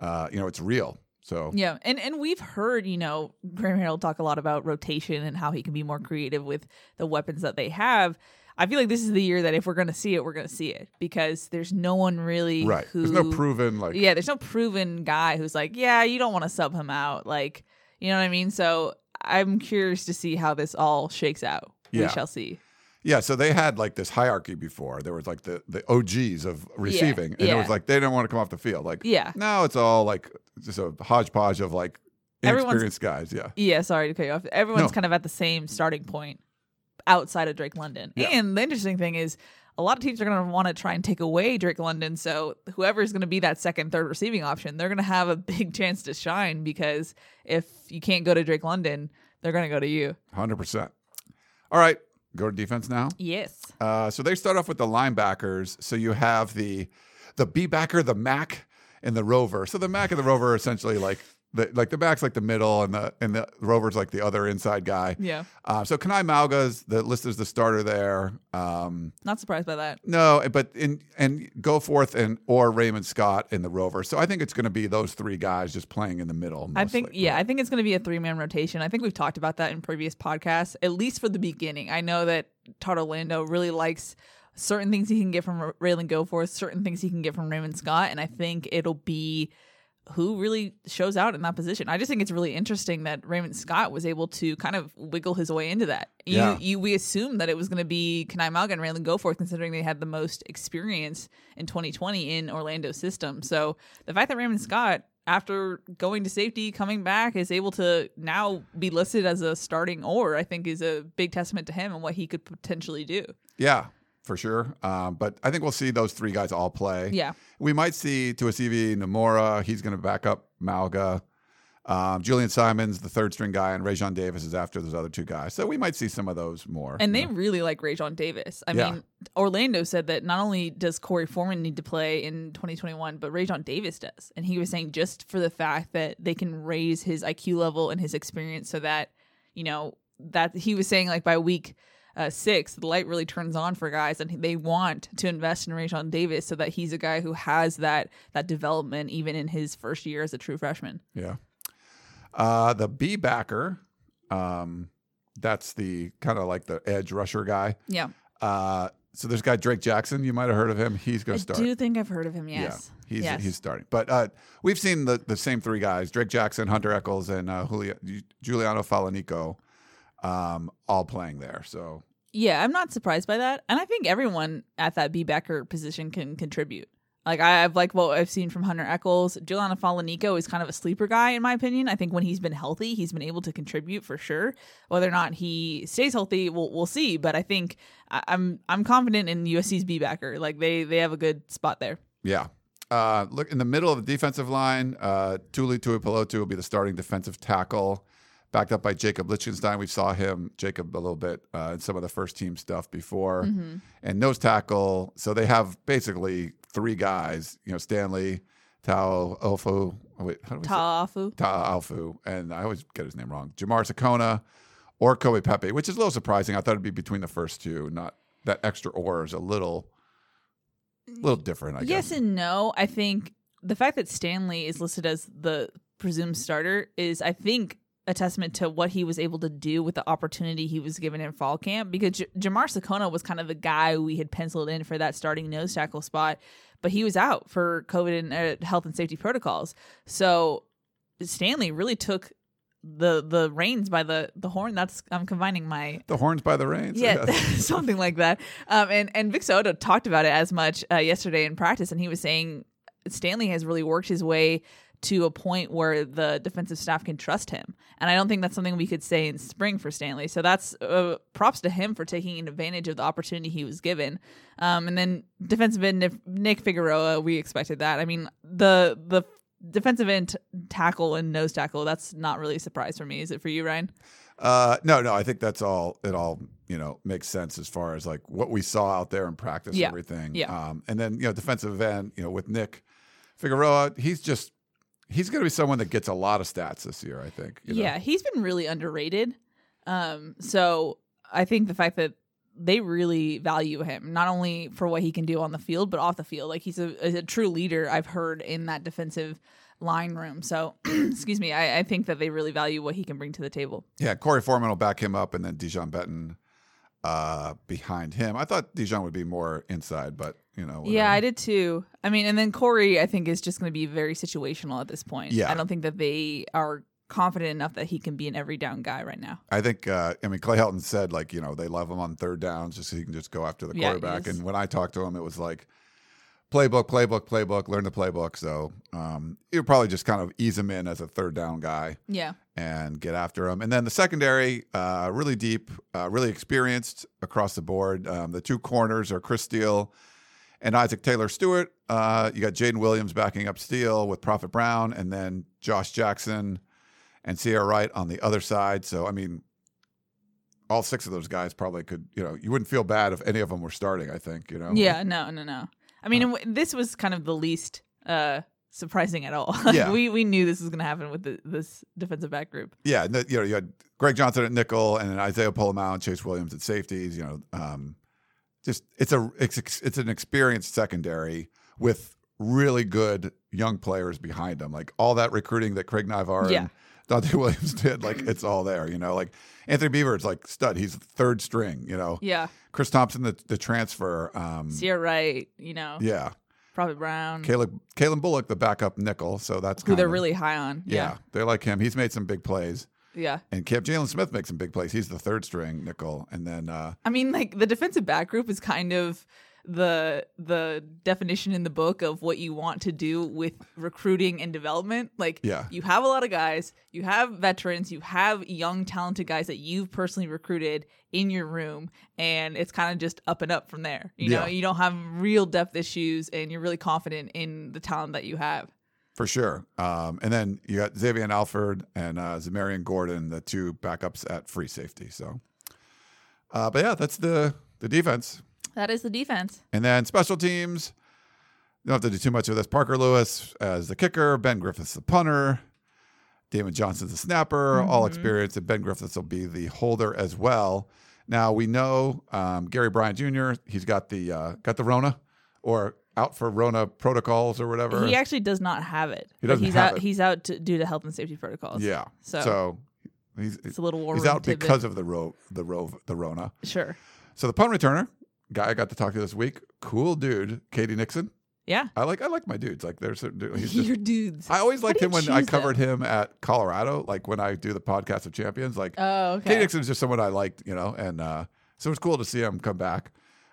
Speaker 1: uh, you know, it's real. So
Speaker 2: Yeah, and and we've heard you know Graham Harrell talk a lot about rotation and how he can be more creative with the weapons that they have. I feel like this is the year that if we're going to see it, we're going to see it because there's no one really
Speaker 1: right,
Speaker 2: Who,
Speaker 1: there's no proven like
Speaker 2: Yeah, there's no proven guy who's like, yeah, you don't want to sub him out, like you know what I mean. So I'm curious to see how this all shakes out.
Speaker 1: Yeah.
Speaker 2: We shall see.
Speaker 1: Yeah, so they had like this hierarchy before. There was like the the OGs of receiving, and it was like they didn't want to come off the field. Like
Speaker 2: Yeah.
Speaker 1: now it's all like just a hodgepodge of like
Speaker 2: Everyone's-
Speaker 1: guys. Yeah,
Speaker 2: Yeah, sorry to cut you off. Everyone's
Speaker 1: No.
Speaker 2: kind of at the same starting point outside of Drake London.
Speaker 1: Yeah.
Speaker 2: And the interesting thing is a lot of teams are going to want to try and take away Drake London. So whoever is going to be that second, third receiving option, they're going to have a big chance to shine because if you can't go to Drake London, they're going to go to you.
Speaker 1: hundred percent. All right, go to defense now.
Speaker 2: Yes.
Speaker 1: Uh, so they start off with the linebackers. So you have the the B backer, the Mac, and the Rover. So the Mac and the Rover are essentially like the like the back's like the middle, and the and the Rover's like the other inside guy.
Speaker 2: Yeah.
Speaker 1: Uh, so Kana'i Mauga's the listed as the starter there. Um,
Speaker 2: Not surprised by that.
Speaker 1: no, but in and go forth and or Raymond Scott in the Rover. So I think it's going to be those three guys just playing in the middle.
Speaker 2: I think, yeah, I think it's going to be a three man rotation. I think we've talked about that in previous podcasts, at least for the beginning. I know that Todd Orlando really likes certain things he can get from Ralen Goforth, certain things he can get from Raymond Scott, and I think it'll be who really shows out in that position. I just think it's really interesting that Raymond Scott was able to kind of wiggle his way into that. You,
Speaker 1: Yeah.
Speaker 2: you we assumed that it was going to be Kana'i Mauga and Ralen Goforth, considering they had the most experience in 2020 in Orlando's system. So the fact that Raymond Scott, after going to safety, coming back, is able to now be listed as a starting or, I think is a big testament to him and what he could potentially do.
Speaker 1: yeah, for sure. Um, but I think we'll see those three guys all play.
Speaker 2: Yeah.
Speaker 1: We might see Tuasivi Nomura. He's going to back up Mauga. Um, Julian Simons, the third string guy, and Raesjon Davis is after those other two guys. So we might see some of those more.
Speaker 2: And they
Speaker 1: know.
Speaker 2: really like Raesjon Davis. I
Speaker 1: Yeah.
Speaker 2: mean, Orlando said that not only does Korey Foreman need to play in 2021, but Raesjon Davis does. And he was saying just for the fact that they can raise his IQ level and his experience so that, you know, that he was saying like by week uh, six, the light really turns on for guys and they want to invest in Raesjon Davis so that he's a guy who has that that development even in his first year as a true freshman.
Speaker 1: Yeah. Uh, the B backer, um, that's the kind of like the edge rusher guy.
Speaker 2: Yeah.
Speaker 1: Uh, so there's a guy Drake Jackson. You might have heard of him. He's going to start.
Speaker 2: I do think I've heard of him, yes.
Speaker 1: Yeah, he's
Speaker 2: yes.
Speaker 1: he's starting. But uh, we've seen the the same three guys: Drake Jackson, Hunter Echols, and uh, Julio, Juliano Falaniko, um, all playing there. So
Speaker 2: Yeah, I'm not surprised by that. And I think everyone at that B backer position can contribute. Like I, I've like what I've seen from Hunter Echols. Juliano Falaniko is kind of a sleeper guy in my opinion. I think when he's been healthy, he's been able to contribute for sure. Whether or not he stays healthy, we'll we'll see. But I think I, I'm I'm confident in USC's B backer. Like they they have a good spot there.
Speaker 1: yeah. Uh, look in the middle of the defensive line. Uh, Tuli Tuipulotu will be the starting defensive tackle. Backed up by Jacob Lichtenstein. We saw him, Jacob, a little bit uh, in some of the first team stuff before.
Speaker 2: Mm-hmm.
Speaker 1: And nose tackle. So they have basically three guys, you know, Stanley, Tao Alfu. Oh, wait, how do we say
Speaker 2: Ta'afu.
Speaker 1: Ta'a Alfu, and I always get his name wrong. Jamar Sekona or Kobe Pepe, which is a little surprising. I thought it'd be between the first two. Not that extra or is a little, little different. I
Speaker 2: Yes
Speaker 1: guess.
Speaker 2: and no. I think the fact that Stanley is listed as the presumed starter is, I think, a testament to what he was able to do with the opportunity he was given in fall camp. Because J- Jamar Sekona was kind of the guy we had penciled in for that starting nose tackle spot, but he was out for COVID and uh, health and safety protocols. So Stanley really took the the reins by the the horn. That's I'm combining my
Speaker 1: the horns by the reins.
Speaker 2: Yeah, something like that. Um, and and Vic So'oto talked about it as much uh, yesterday in practice, and he was saying Stanley has really worked his way to a point where the defensive staff can trust him, and I don't think that's something we could say in spring for Stanley. So that's uh, props to him for taking advantage of the opportunity he was given. Um, and then defensive end Nick- Figueroa, we expected that. I mean the the defensive end t- tackle and nose tackle that's not really a surprise for me is it for you ryan
Speaker 1: Uh, no, no, I think that's all. It all you know makes sense as far as like what we saw out there in practice, and
Speaker 2: Yeah.
Speaker 1: everything.
Speaker 2: Yeah.
Speaker 1: Um, and then you know defensive end, you know with Nick Figueroa, he's just he's going to be someone that gets a lot of stats this year. I think. you know?
Speaker 2: Yeah, he's been really underrated. Um, so I think the fact that they really value him, not only for what he can do on the field, but off the field. Like he's a, a true leader, I've heard in that defensive line room. So, excuse me, I, I think that they really value what he can bring to the table.
Speaker 1: Yeah, Korey Foreman will back him up, and then De'Jon Benton uh, behind him. I thought Dijon would be more inside, but you know.
Speaker 2: Yeah. I did too. I mean, and then Korey, I think, is just going to be very situational at this point.
Speaker 1: Yeah.
Speaker 2: I don't think that they are confident enough that he can be an every down guy right now.
Speaker 1: I think. Uh, I mean, Clay Helton said like you know they love him on third downs just so he can just go after the
Speaker 2: Yeah,
Speaker 1: quarterback. And when I talked to him, it was like playbook, playbook, playbook. Learn the playbook. So um, you would probably just kind of ease him in as a third down guy
Speaker 2: Yeah.
Speaker 1: and get after him. And then the secondary, uh, really deep, uh, really experienced across the board. Um, the two corners are Chris Steele and Isaac Taylor-Stuart. Uh, you got Jayden Williams backing up Steele with Prophet Brown, and then Josh Jackson and Ceyair Wright on the other side. So, I mean, all six of those guys probably could, you know, you wouldn't feel bad if any of them were starting, I think, you know?
Speaker 2: Yeah, no, no, no. I mean, w- this was kind of the least uh, surprising at all. Like,
Speaker 1: Yeah.
Speaker 2: we we knew this was going to happen with the, this defensive back group.
Speaker 1: Yeah, you know, you had Greg Johnson at nickel, and then Isaiah Pola-Mao and Chase Williams at safeties. You know, um, just it's a it's it's an experienced secondary with really good young players behind them. Like all that recruiting that Craig Naivar
Speaker 2: Yeah.
Speaker 1: and Donte Williams did, like it's all there. You know, like Anthony Beaver is like stud. He's third string. You know,
Speaker 2: Yeah,
Speaker 1: Chris Thompson the the transfer. Um,
Speaker 2: Ceyair Wright, you know,
Speaker 1: yeah,
Speaker 2: Probably Brown,
Speaker 1: Calen Calen Bullock the backup nickel. So that's
Speaker 2: who they're really high on.
Speaker 1: yeah, they like him. He's made some big plays.
Speaker 2: Yeah.
Speaker 1: And Camp Jaylin Smith makes some big plays. He's the third string nickel, and then uh,
Speaker 2: I mean, like the defensive back group is kind of the the definition in the book of what you want to do with recruiting and development. Like,
Speaker 1: Yeah.
Speaker 2: you have a lot of guys, you have veterans, you have young, talented guys that you've personally recruited in your room, and it's kind of just up and up from there. You know, you don't have real depth issues, and you're really confident in the talent that you have.
Speaker 1: For sure. Um, and then you got Xavion Alford and uh, Zamarian Gordon, the two backups at free safety. So, uh, but yeah, that's the the defense.
Speaker 2: That is the defense.
Speaker 1: And then special teams. You don't have to do too much of this. Parker Lewis as the kicker, Ben Griffiths the punter, Damon Johnson's the snapper, all experienced, and Ben Griffiths will be the holder as well. Now we know um, Gary Bryant Jr. He's got the uh, got the Rona, or out for Rona protocols or whatever.
Speaker 2: He actually does not have it.
Speaker 1: He doesn't
Speaker 2: he's
Speaker 1: have
Speaker 2: out.
Speaker 1: it.
Speaker 2: He's out to, due to health and safety protocols.
Speaker 1: yeah.
Speaker 2: So-
Speaker 1: So, he's
Speaker 2: it's a little war
Speaker 1: he's out
Speaker 2: tidbit.
Speaker 1: because of the ro the ro the Rona.
Speaker 2: Sure.
Speaker 1: So the punt returner guy I got to talk to this week, cool dude, K.D. Nixon.
Speaker 2: Yeah.
Speaker 1: I like I like my dudes. Like there's certain dude- he's just
Speaker 2: Your dudes.
Speaker 1: I always liked him when I covered
Speaker 2: them?
Speaker 1: him at Colorado, like when I do the podcast of champions. Like
Speaker 2: Oh, okay.
Speaker 1: K.D. Nixon is just someone I liked, you know, and uh, so it's cool to see him come back.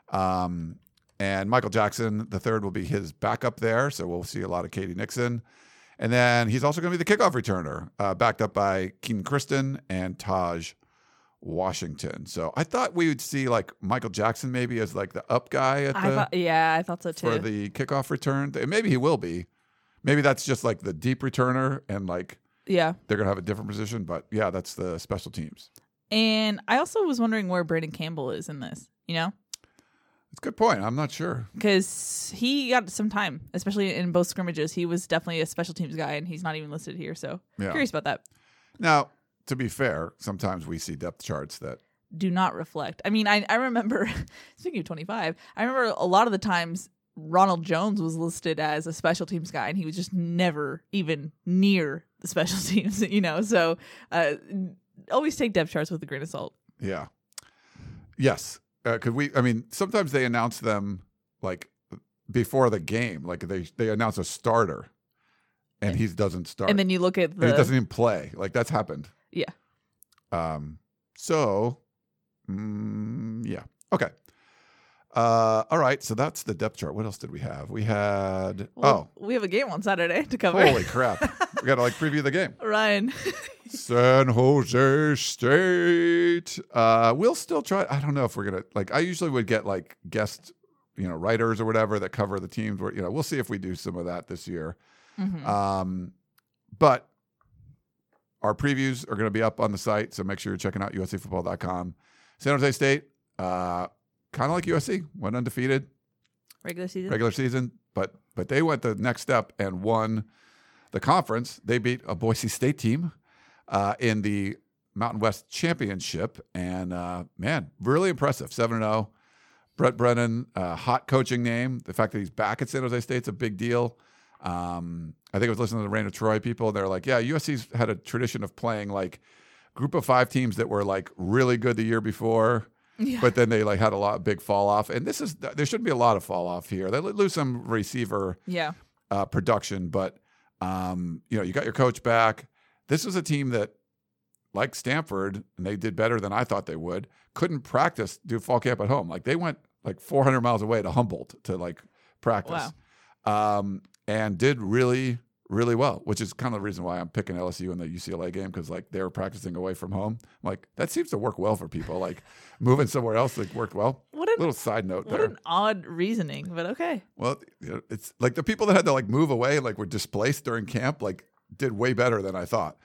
Speaker 1: Um, and Michael Jackson, the third, will be his backup there, so we'll see a lot of K.D. Nixon. And then he's also going to be the kickoff returner, uh, backed up by Kenan Christon and Tahj Washington. So I thought we would see like Michael Jackson maybe as like the up guy at
Speaker 2: I
Speaker 1: the
Speaker 2: thought, yeah, I thought so too.
Speaker 1: for the kickoff return. Maybe he will be. Maybe that's just like the deep returner and like
Speaker 2: Yeah.
Speaker 1: they're going to have a different position. But yeah, that's the special teams.
Speaker 2: And I also was wondering where Brandon Campbell is in this, you know?
Speaker 1: It's a good point. I'm not sure.
Speaker 2: Because he got some time, especially in both scrimmages. He was definitely a special teams guy, and he's not even listed here. So
Speaker 1: Yeah.
Speaker 2: curious about that.
Speaker 1: Now, to be fair, sometimes we see depth charts that
Speaker 2: Do not reflect. I mean, I, I remember, speaking of 25, I remember a lot of the times Ronald Jones was listed as a special teams guy, and he was just never even near the special teams, you know? So uh, always take depth charts with a grain of salt.
Speaker 1: Yeah. Yes. Because we, I mean, sometimes they announce them like before the game, like they they announce a starter, and he doesn't start,
Speaker 2: And then you look at
Speaker 1: And he doesn't even play. Like that's happened.
Speaker 2: Yeah.
Speaker 1: Um. So, mm, yeah. Okay. Uh. All right. So that's the depth chart. What else did we have? We had.
Speaker 2: Well, we have a game on Saturday to
Speaker 1: oh,
Speaker 2: cover.
Speaker 1: holy crap! we got to like preview the game.
Speaker 2: Ryan.
Speaker 1: San Jose State. Uh, we'll still try. I don't know if we're gonna like. I usually would get like guest, you know, writers or whatever that cover the teams. Where you know, we'll see if we do some of that this year.
Speaker 2: Mhm.
Speaker 1: Um, but our previews are going to be up on the site, so make sure you're checking out USCFootball.com. San Jose State, uh, kind of like USC, went undefeated
Speaker 2: Regular season.
Speaker 1: regular season, but but they went the next step and won the conference. They beat a Boise State team uh, in the Mountain West Championship, and uh, man, really impressive. Seven and zero. Brent Brennan, uh, hot coaching name. The fact that he's back at San Jose State's a big deal. Um, I think I was listening to the Reign of Troy people. They're like, yeah, USC's had a tradition of playing like group of five teams that were like really good the year before
Speaker 2: Yeah.
Speaker 1: but then they like had a lot big fall off. And this is there shouldn't be a lot of fall off here. They lose some receiver
Speaker 2: yeah.
Speaker 1: uh, production, but um, you know you got your coach back. This was a team that, like Stanford, and they did better than I thought they would. Couldn't practice do fall camp at home. Like they went like 400 miles away to Humboldt to like practice, um, and did really really well. Which is kind of the reason why I'm picking LSU in the UCLA game because like they were practicing away from home. I'm like that seems to work well for people. Like moving somewhere else like worked well.
Speaker 2: What a
Speaker 1: Little side note
Speaker 2: what
Speaker 1: there.
Speaker 2: an odd reasoning, but okay.
Speaker 1: Well, it's like the people that had to like move away, like were displaced during camp, like did way better than I thought.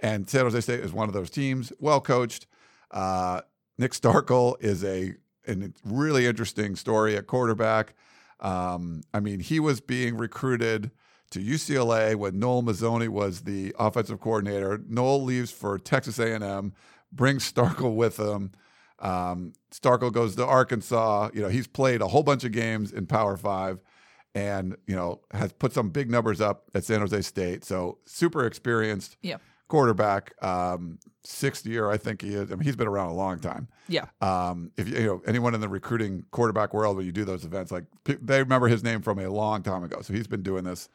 Speaker 1: And San Jose State is one of those teams, well coached. Uh, Nick Starkel is a a really interesting story at quarterback. Um, I mean, he was being recruited to UCLA when Noel Mazzone was the offensive coordinator. Noel leaves for Texas A&M, brings Starkel with him. Um, Starkel goes to Arkansas. You know, he's played a whole bunch of games in Power Five, and you know has put some big numbers up at San Jose State. So super experienced
Speaker 2: Yeah.
Speaker 1: quarterback. Um, sixth year, I think he is. I mean, he's been around a long time.
Speaker 2: Yeah.
Speaker 1: Um, if you, you know anyone in the recruiting quarterback world, when you do those events, like they remember his name from a long time ago. So he's been doing this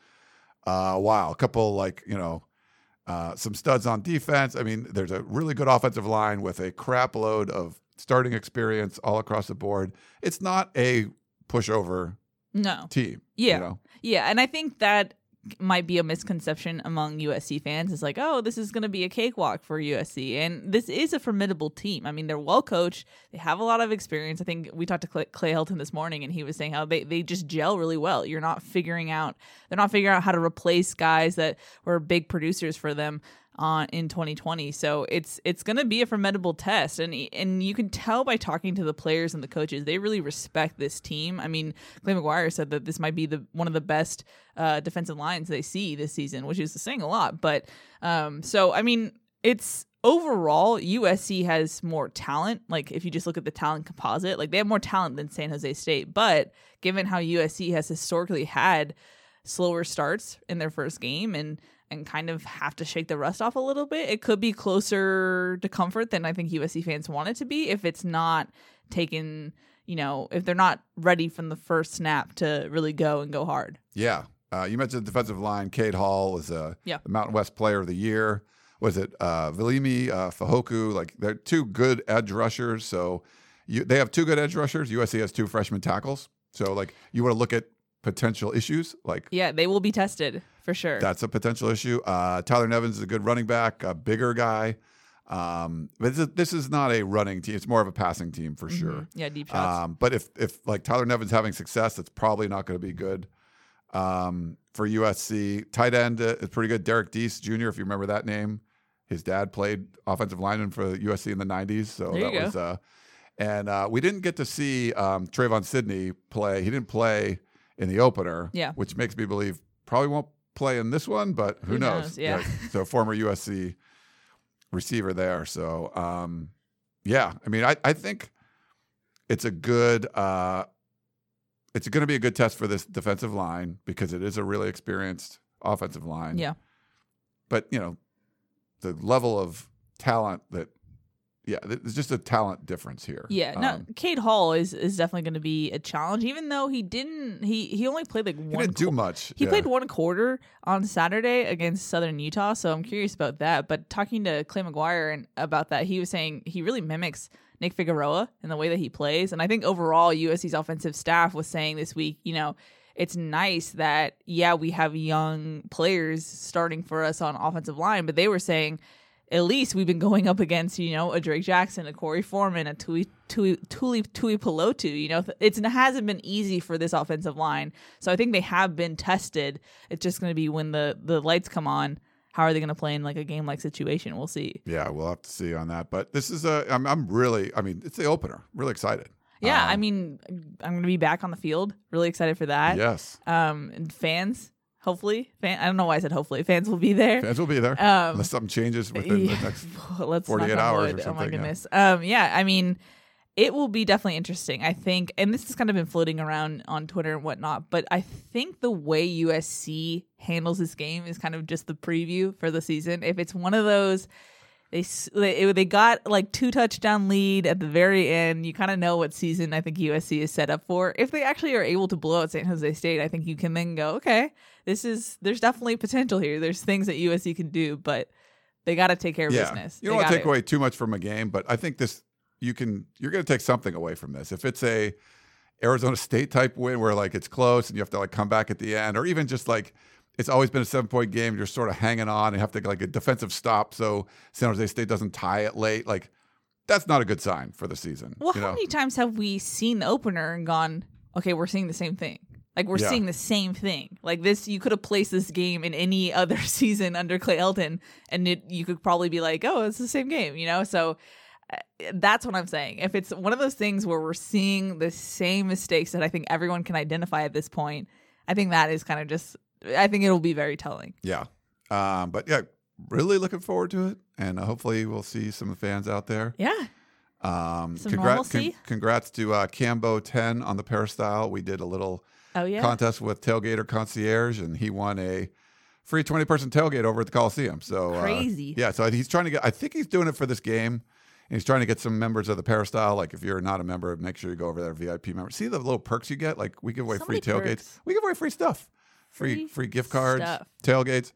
Speaker 1: uh, a. A couple like you know uh, some studs on defense. I mean, there's a really good offensive line with a crap load of starting experience all across the board. It's not a pushover
Speaker 2: No.
Speaker 1: team.
Speaker 2: Yeah.
Speaker 1: You know?
Speaker 2: Yeah, and I think that might be a misconception among USC fans. It's like, oh, this is going to be a cakewalk for USC, and this is a formidable team. I mean, they're well coached. They have a lot of experience. I think we talked to Clay, Helton this morning, and he was saying how they they just gel really well. You're not figuring out they're not figuring out how to replace guys that were big producers for them on in 2020. So it's it's going to be a formidable test, and and you can tell by talking to the players and the coaches, they really respect this team. I mean, Clay McGuire said that this might be the one of the best uh, defensive lines they see this season, which is saying a lot. But um, so I mean, it's overall USC has more talent. Like if you just look at the talent composite, like they have more talent than San Jose State. But given how USC has historically had slower starts in their first game and and kind of have to shake the rust off a little bit, it could be closer to comfort than I think USC fans want it to be if it's not taken, you know, if they're not ready from the first snap to really go and go hard.
Speaker 1: Yeah. Uh, you mentioned the defensive line. Cade Hall was a
Speaker 2: Yeah.
Speaker 1: Mountain West Player of the Year. Was it uh, Viliami, uh, Fehoko? Like they're two good edge rushers. So you, they have two good edge rushers. USC has two freshman tackles. So like you want to look at potential issues. Like
Speaker 2: Yeah, they will be tested for sure.
Speaker 1: that's a potential issue. Uh, Tyler Nevins is a good running back, a bigger guy. Um, but this is, this is not a running team. It's more of a passing team for sure.
Speaker 2: yeah, deep shots.
Speaker 1: Um, but if if like Tyler Nevins having success, that's probably not going to be good. um, for USC. Tight end uh, is pretty good. Derek Deese Jr., if you remember that name. His dad played offensive lineman for USC in the 90s. So that
Speaker 2: go.
Speaker 1: was, uh, and uh, we didn't get to see um, Trevon Sidney play. He didn't play in the opener,
Speaker 2: Yeah.
Speaker 1: which makes me believe probably won't play in this one, but who,
Speaker 2: Who
Speaker 1: knows?
Speaker 2: knows? Yeah.
Speaker 1: so former USC receiver there. So um, yeah, I mean, I, I think it's a good. Uh, it's going to be a good test for this defensive line because it is a really experienced offensive line.
Speaker 2: Yeah.
Speaker 1: But you know, the level of talent that, yeah, there's just a talent difference here.
Speaker 2: Yeah, no,
Speaker 1: Um,
Speaker 2: Cade Hall is is definitely going to be a challenge. Even though he didn't, he he only played like
Speaker 1: he
Speaker 2: one.
Speaker 1: didn't do much.
Speaker 2: He
Speaker 1: yeah.
Speaker 2: played one quarter on Saturday against Southern Utah, so I'm curious about that. But talking to Clay McGuire and about that, he was saying he really mimics Nick Figueroa in the way that he plays. And I think overall, USC's offensive staff was saying this week, you know, it's nice that yeah, we have young players starting for us on offensive line, but they were saying at least we've been going up against, you know, a Drake Jackson, a Korey Foreman, a Tui Tui Tuli Tuipulotu. You know, it's, it hasn't been easy for this offensive line. So I think they have been tested. It's just going to be when the the lights come on. How are they going to play in like a game like situation? We'll see.
Speaker 1: Yeah, we'll have to see on that. But this is a. I'm, I'm really. I mean, it's the opener. Really excited.
Speaker 2: Yeah,
Speaker 1: Um,
Speaker 2: I mean, I'm going to be back on the field. Really excited for that.
Speaker 1: Yes,
Speaker 2: Um, and fans, hopefully, fan. I don't know why I said hopefully. Fans will be there.
Speaker 1: fans will be there
Speaker 2: Um,
Speaker 1: unless something changes within
Speaker 2: Yeah.
Speaker 1: the next.
Speaker 2: Let's
Speaker 1: 48
Speaker 2: knock on
Speaker 1: hours.
Speaker 2: Oh my
Speaker 1: something, yeah.
Speaker 2: goodness. Um, yeah, I mean, it will be definitely interesting. I think, and this has kind of been floating around on Twitter and whatnot, but I think the way USC handles this game is kind of just the preview for the season. If it's one of those. They, they they got like two touchdown lead at the very end. You kind of know what season I think USC is set up for. If they actually are able to blow out San Jose State, I think you can then go, okay, this is there's definitely potential here. There's things that USC can do, but they got to take care of
Speaker 1: Yeah,
Speaker 2: business.
Speaker 1: you don't want to take away too much from a game, but I think this you can. You're going to take something away from this. If it's a Arizona State type win where like it's close and you have to like come back at the end, or even just like it's always been a seven point game, you're sort of hanging on and have to like a defensive stop so San Jose State doesn't tie it late. Like that's not a good sign for the season.
Speaker 2: Well, how
Speaker 1: know?
Speaker 2: many times have we seen the opener and gone, okay, we're seeing the same thing? Like we're
Speaker 1: Yeah.
Speaker 2: seeing the same thing. Like this, you could have placed this game in any other season under Clay Helton, and it, you could probably be like, oh, it's the same game, you know. So uh, that's what I'm saying. If it's one of those things where we're seeing the same mistakes that I think everyone can identify at this point, I think that is kind of just. I think it'll be very telling.
Speaker 1: Yeah. Um, but yeah, really looking forward to it. And uh, hopefully we'll see some fans out there.
Speaker 2: Yeah.
Speaker 1: Um,
Speaker 2: Some
Speaker 1: congrats,
Speaker 2: normalcy?
Speaker 1: congrats to uh, Cambo 10 on the Peristyle. We did a little
Speaker 2: Oh yeah.
Speaker 1: contest with Tailgater Concierge, and he won a free 20 person tailgate over at the Coliseum. So uh,
Speaker 2: Crazy.
Speaker 1: yeah, so he's trying to get, I think he's doing it for this game. And he's trying to get some members of the Peristyle. Like, if you're not a member, make sure you go over there, VIP member. See the little perks you get? Like, we give away
Speaker 2: So
Speaker 1: free tailgates.
Speaker 2: perks.
Speaker 1: We give away free stuff, free
Speaker 2: Free
Speaker 1: free gift cards,
Speaker 2: stuff.
Speaker 1: tailgates.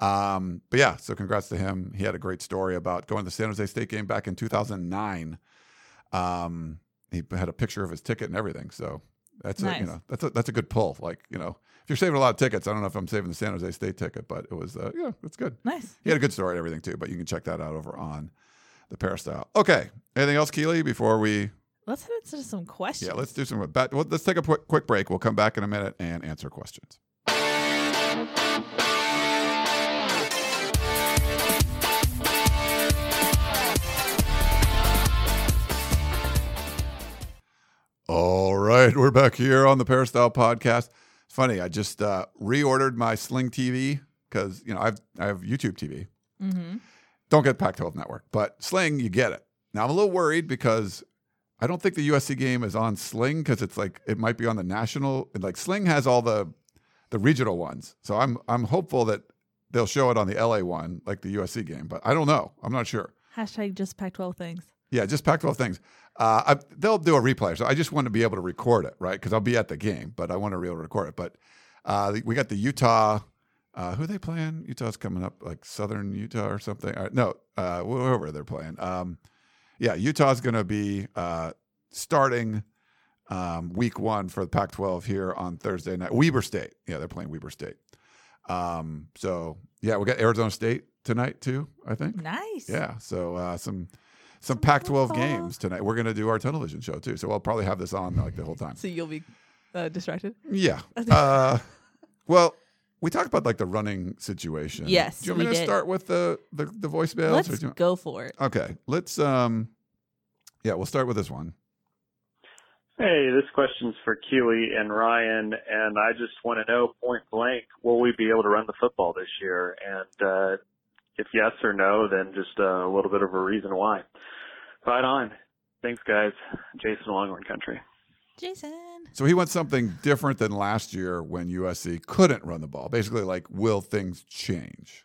Speaker 1: Um, but yeah, so congrats to him. He had a great story about going to the San Jose State game back in 2009. Um, he had a picture of his ticket and everything. So that's a, you know that's a that's a good pull. Like you know, if you're saving a lot of tickets, I don't know if I'm saving the San Jose State ticket, but it was uh, yeah, that's good.
Speaker 2: Nice.
Speaker 1: He had a good story and everything too. But you can check that out over on the Peristyle. Okay, anything else, Keely? Before we
Speaker 2: Let's head into some questions.
Speaker 1: yeah, let's do some. Well, let's take a quick break. We'll come back in a minute and answer questions. All right, we're back here on the Peristyle podcast. It's funny, I just uh, reordered my Sling TV because you know I've I have YouTube TV.
Speaker 2: Mm-hmm.
Speaker 1: Don't get Pac-12 Network, but Sling you get it. Now I'm a little worried because I don't think the USC game is on Sling because it's like it might be on the national. Like Sling has all the the regional ones, so I'm I'm hopeful that they'll show it on the LA one, like the USC game. But I don't know. I'm not sure.
Speaker 2: Hashtag just Pac-12 things.
Speaker 1: Yeah, just Pac-12 things. Uh, I, they'll do a replay, so I just want to be able to record it, right? Because I'll be at the game, but I want to be able to record it. But uh, we got the Utah. Uh, who are they playing? Utah's coming up, like Southern Utah or something. Uh, no, uh, whoever they're playing. Um, yeah, Utah's going to be uh, starting um, week one for the Pac-12 here on Thursday night. Weber State. Yeah, they're playing Weber State. Um, so yeah, we got Arizona State tonight too. I think.
Speaker 2: Nice.
Speaker 1: Yeah. So uh, some some
Speaker 2: Some
Speaker 1: Pac-12 games tonight. We're gonna do our television show too, so I'll probably have this on like the whole time.
Speaker 2: So you'll be uh, distracted.
Speaker 1: Yeah. Uh, Well, we talked about like the running situation.
Speaker 2: Yes,
Speaker 1: Do you want me to
Speaker 2: did.
Speaker 1: start with the the, the voicemails?
Speaker 2: Let's
Speaker 1: do you-
Speaker 2: go for it.
Speaker 1: Okay, let's. um Yeah, we'll start with this one.
Speaker 3: Hey, this question's for Keely and Ryan, and I just want to know point blank, will we be able to run the football this year? And uh, if yes or no, then just uh, a little bit of a reason why. Right on. Thanks, guys. Jason Longhorn Country.
Speaker 2: Jason.
Speaker 1: So he wants something different than last year when USC couldn't run the ball. Basically, like, will things change?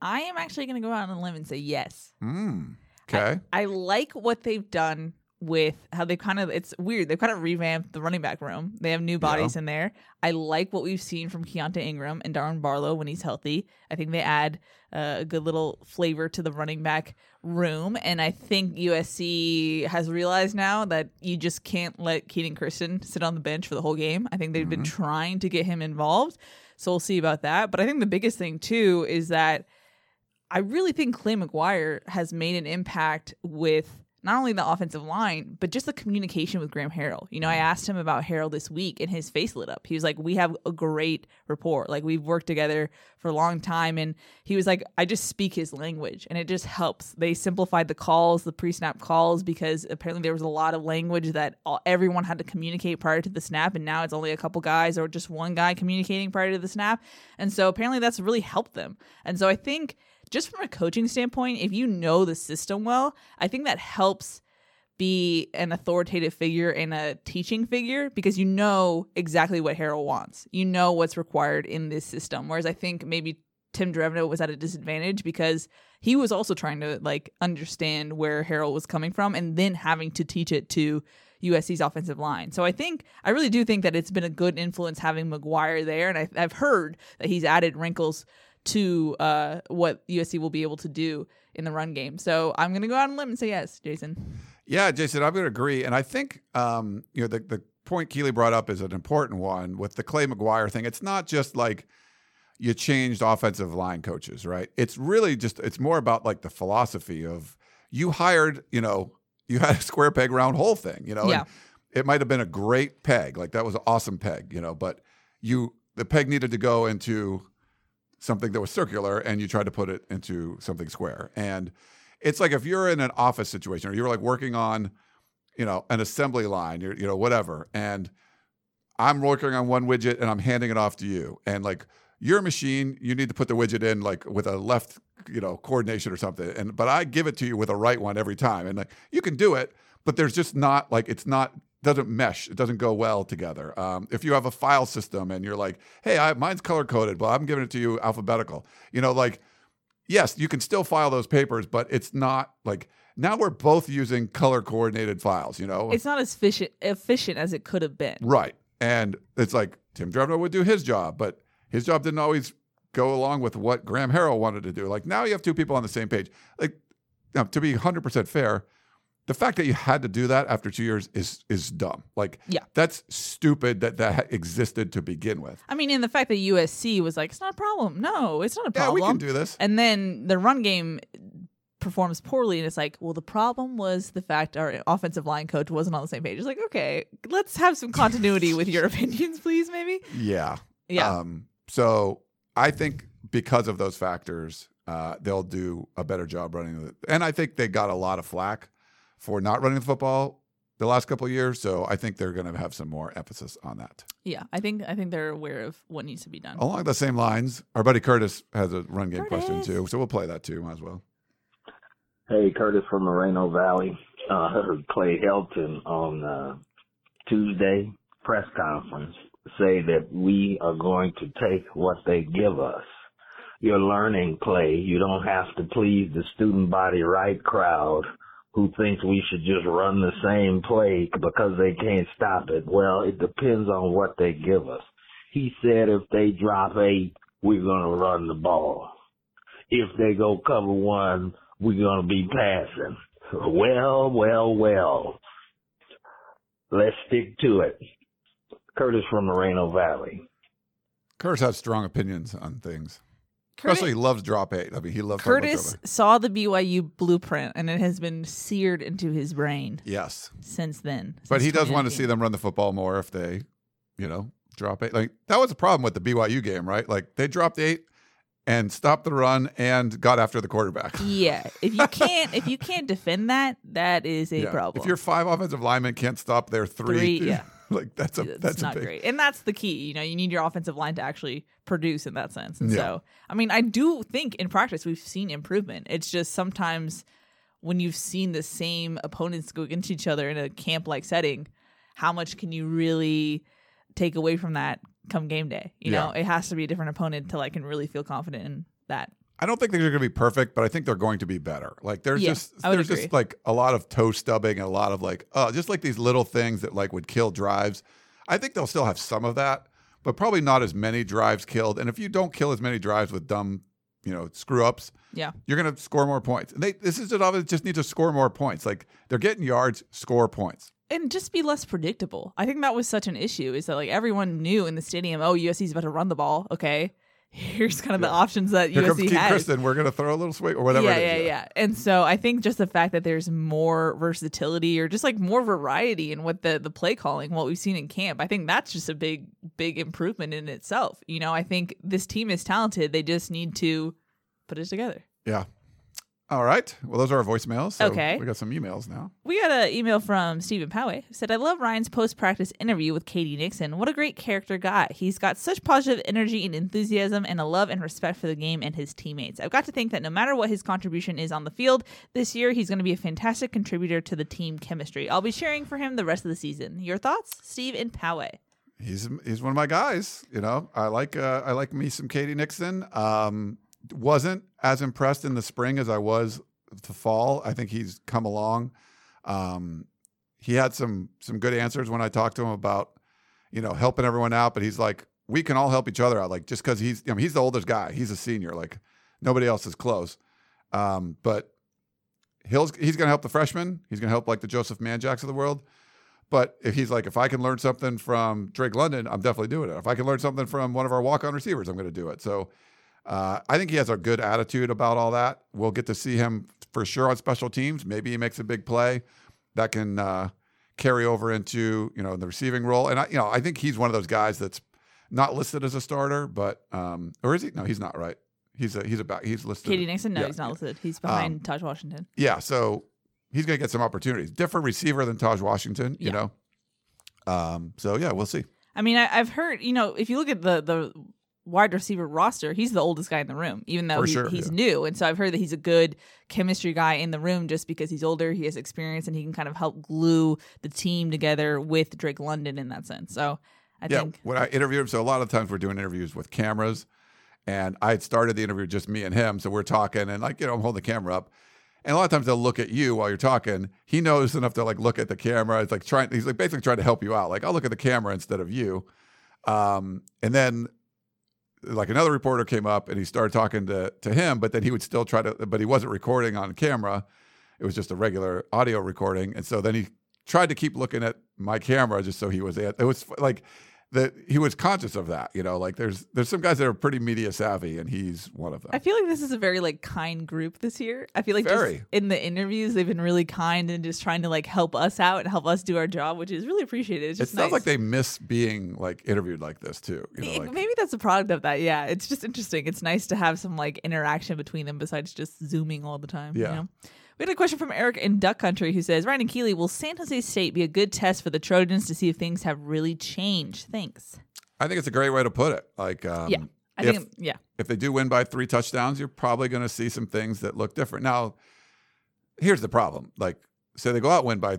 Speaker 2: I am actually going to go out on a limb and say yes.
Speaker 1: Hmm. Okay.
Speaker 2: I like what they've done with how they kind of it's weird. They've kind of revamped the running back room. They have new bodies in there. I like what we've seen from Keaontay Ingram and Darwin Barlow when he's healthy. I think they add uh, a good little flavor to the running back room. And I think USC has realized now that you just can't let Kenan Christon sit on the bench for the whole game. I think they've been trying to get him involved. So we'll see about that. But I think the biggest thing too is that I really think Clay McGuire has made an impact with not only the offensive line, but just the communication with Graham Harrell. You know, I mm. asked him about Harrell this week and his face lit up. He was like, We have a great rapport. Like, we've worked together for a long time. And he was like, I just speak his language and it just helps. They simplified the calls, the pre snap calls, because apparently there was a lot of language that all, everyone had to communicate prior to the snap. And now it's only a couple guys or just one guy communicating prior to the snap. And so apparently that's really helped them. And so I think just from a coaching standpoint, if you know the system well, I think that helps be an authoritative figure and a teaching figure because you know exactly what Harrell wants. You know what's required in this system. Whereas I think maybe Tim Drevno was at a disadvantage because he was also trying to like understand where Harrell was coming from and then having to teach it to USC's offensive line. So I think I really do think that it's been a good influence having McGuire there, and I, I've heard that he's added wrinkles to uh, what USC will be able to do in the run game. So I'm going to go out on a limb and say yes, Jason.
Speaker 1: Yeah, Jason, I'm going to agree. And I think, um, you know, the, the point Keely brought up is an important one with the Clay McGuire thing. It's not just like you changed offensive line coaches, right? It's really just, it's more about like the philosophy of you hired, you know, you had a square peg round hole thing, you know?
Speaker 2: Yeah.
Speaker 1: and It might have been a great peg. Like that was an awesome peg, you know, but you, the peg needed to go into something that was circular and you tried to put it into something square. And it's like if you're in an office situation or you're like working on, you know, an assembly line, you're, you know, whatever, and I'm working on one widget and I'm handing it off to you. And like your machine, you need to put the widget in like with a left, you know, coordination or something. And but I give it to you with a right one every time. And like you can do it, but there's just not like it's not doesn't mesh. It doesn't go well together. Um, if you have a file system and you're like, hey, I, mine's color coded, but I'm giving it to you alphabetical. You know, like yes, you can still file those papers, but it's not like now we're both using color coordinated files. You know,
Speaker 2: It's not as efficient, efficient as it could have been.
Speaker 1: Right. And it's like Tim Drevno would do his job, but his job didn't always go along with what Graham Harrell wanted to do. Like now you have two people on the same page. Like now, to be 100% fair, the fact that you had to do that after two years is is dumb. Like
Speaker 2: Yeah.
Speaker 1: that's stupid that that existed to begin with.
Speaker 2: I mean, and the fact that USC was like, it's not a problem. No, it's not a problem.
Speaker 1: Yeah, we can do this.
Speaker 2: And then the run game performs poorly, and it's like, well, the problem was the fact our offensive line coach wasn't on the same page. It's like, okay, let's have some continuity with your opinions, please, maybe.
Speaker 1: Yeah.
Speaker 2: Yeah.
Speaker 1: Um, so I think because of those factors, uh, they'll do a better job running it. And I think they got a lot of flack for not running the football the last couple of years. So I think they're going to have some more emphasis on that.
Speaker 2: yeah, I think I think they're aware of what needs to be done.
Speaker 1: Along the same lines, our buddy Curtis has a run game question too. So we'll play that too. Might as well.
Speaker 4: Hey, Curtis from Moreno Valley. Uh, heard Clay Helton on uh, Tuesday press conference say that we are going to take what they give us. You're learning, Clay. You don't have to please the student body right crowd who thinks we should just run the same play because they can't stop it. Well, it depends on what they give us. He said if they drop eight, we're going to run the ball. If they go cover one, we're going to be passing. Well, well, well. Let's stick to it. Curtis from Moreno Valley.
Speaker 1: Curtis has strong opinions on things.
Speaker 2: Curtis,
Speaker 1: Especially he loves drop eight. I mean, he loves
Speaker 2: Curtis saw the BYU blueprint, and it has been seared into his brain
Speaker 1: Yes.
Speaker 2: since then.
Speaker 1: But he does want to see them run the football more if they, you know, drop eight. Like that was a problem with the BYU game, right? Like they dropped eight and stopped the run and got after the quarterback.
Speaker 2: Yeah, if you can't if you can't defend that, that is a
Speaker 1: Yeah.
Speaker 2: problem.
Speaker 1: If your five offensive linemen can't stop their three,
Speaker 2: Three, yeah.
Speaker 1: like that's a
Speaker 2: it's
Speaker 1: that's
Speaker 2: not
Speaker 1: a big.
Speaker 2: great. And that's the key. You know, you need your offensive line to actually produce in that sense. And
Speaker 1: Yeah.
Speaker 2: so, I mean, I do think in practice we've seen improvement. It's just sometimes when you've seen the same opponents go against each other in a camp like setting, how much can you really take away from that come game day? You know, it has to be a different opponent till I can really feel confident in that.
Speaker 1: I don't think they're going to be perfect, but I think they're going to be better. Like there's
Speaker 2: Yeah,
Speaker 1: just there's
Speaker 2: agree.
Speaker 1: just like a lot of toe stubbing and a lot of like oh, just like these little things that like would kill drives. I think they'll still have some of that, but probably not as many drives killed. And if you don't kill as many drives with dumb, you know, screw ups,
Speaker 2: Yeah.
Speaker 1: you're going to score more points. And they this is just obviously just need to score more points. Like they're getting yards, score points.
Speaker 2: and just be less predictable. I think that was such an issue is that like everyone knew in the stadium, oh, USC's about to run the ball. Okay, here's kind of the options that
Speaker 1: Here comes
Speaker 2: USC has.
Speaker 1: Kristen. We're going to throw a little swing or whatever.
Speaker 2: yeah, yeah,
Speaker 1: is.
Speaker 2: yeah. And so I think just the fact that there's more versatility or just like more variety in what the the play calling, what we've seen in camp, I think that's just a big, big improvement in itself. You know, I think this team is talented. They just need to put it together.
Speaker 1: Yeah. All right. Well, those are our voicemails. So
Speaker 2: Okay.
Speaker 1: We got some emails now.
Speaker 2: We got an email from Stephen Poway who said, I love Ryan's post practice interview with K.D. Nixon. What a great character guy. He's got such positive energy and enthusiasm and a love and respect for the game and his teammates. I've got to think that no matter what his contribution is on the field this year, he's going to be a fantastic contributor to the team chemistry. I'll be cheering for him the rest of the season. Your thoughts? Steve and Poway.
Speaker 1: He's he's one of my guys. You know, I like uh, I like me some K.D. Nixon. Um, wasn't as impressed in the spring as I was the fall. I think he's come along. Um, he had some some good answers when I talked to him about you know helping everyone out, but he's like, we can all help each other out. Like just because he's I mean, he's the oldest guy, he's a senior. Like nobody else is close. Um, but Hill's he's going to help the freshmen. He's going to help like the Joseph Manjacks of the world. But if he's like, if I can learn something from Drake London, I'm definitely doing it. If I can learn something from one of our walk-on receivers, I'm going to do it. So uh, I think he has a good attitude about all that. We'll get to see him for sure on special teams. Maybe he makes a big play that can uh, carry over into you know in the receiving role. And I, you know, I think he's one of those guys that's not listed as a starter, but um, or is he? No, he's not. Right? He's a he's about he's listed.
Speaker 2: K.D. Nixon? No,
Speaker 1: Yeah,
Speaker 2: he's not listed. He's behind Tahj Washington.
Speaker 1: Yeah, so he's going to get some opportunities. Different receiver than Tahj Washington, you
Speaker 2: Yeah.
Speaker 1: know. Um, so yeah, we'll see.
Speaker 2: I mean, I, I've heard, you know, if you look at the the wide receiver roster, he's the oldest guy in the room, even though he-
Speaker 1: sure,
Speaker 2: he's
Speaker 1: yeah.
Speaker 2: new. And so I've heard that he's a good chemistry guy in the room just because he's older, he has experience, and he can kind of help glue the team together with Drake London in that sense. So I
Speaker 1: yeah,
Speaker 2: think,
Speaker 1: when I interview him, so a lot of times we're doing interviews with cameras, and I had started the interview just me and him, so we're talking, and like you know, I'm holding the camera up, and a lot of times they'll look at you while you're talking. He knows enough to like look at the camera. It's like trying, he's like basically trying to help you out. Like I'll look at the camera instead of you, um, and then like another reporter came up and he started talking to to him, but then he would still try to, but he wasn't recording on camera. It was just a regular audio recording, and so then he tried to keep looking at my camera just so he was at. It was like that he was conscious of that. You know, like there's there's some guys that are pretty media savvy, and he's one of them.
Speaker 2: I feel like this is a very like kind group this year. I feel like just
Speaker 1: Very.
Speaker 2: in the interviews they've been really kind and just trying to like help us out and help us do our job, which is really appreciated. It's
Speaker 1: it
Speaker 2: just
Speaker 1: sounds
Speaker 2: nice.
Speaker 1: like they miss being like interviewed like this too. You know, like,
Speaker 2: Maybe that's a product of that. Yeah, it's just interesting. It's nice to have some like interaction between them besides just zooming all the time.
Speaker 1: Yeah.
Speaker 2: You know? We had a question from Eric in Duck Country who says, Ryan and Keely, will San Jose State be a good test for the Trojans to see if things have really changed? Thanks.
Speaker 1: I think it's a great way to put it. Like, um,
Speaker 2: yeah. I
Speaker 1: if-
Speaker 2: think, yeah.
Speaker 1: if they do win by three touchdowns, you're probably going to see some things that look different. Now, here's the problem. Like, say they go out and win by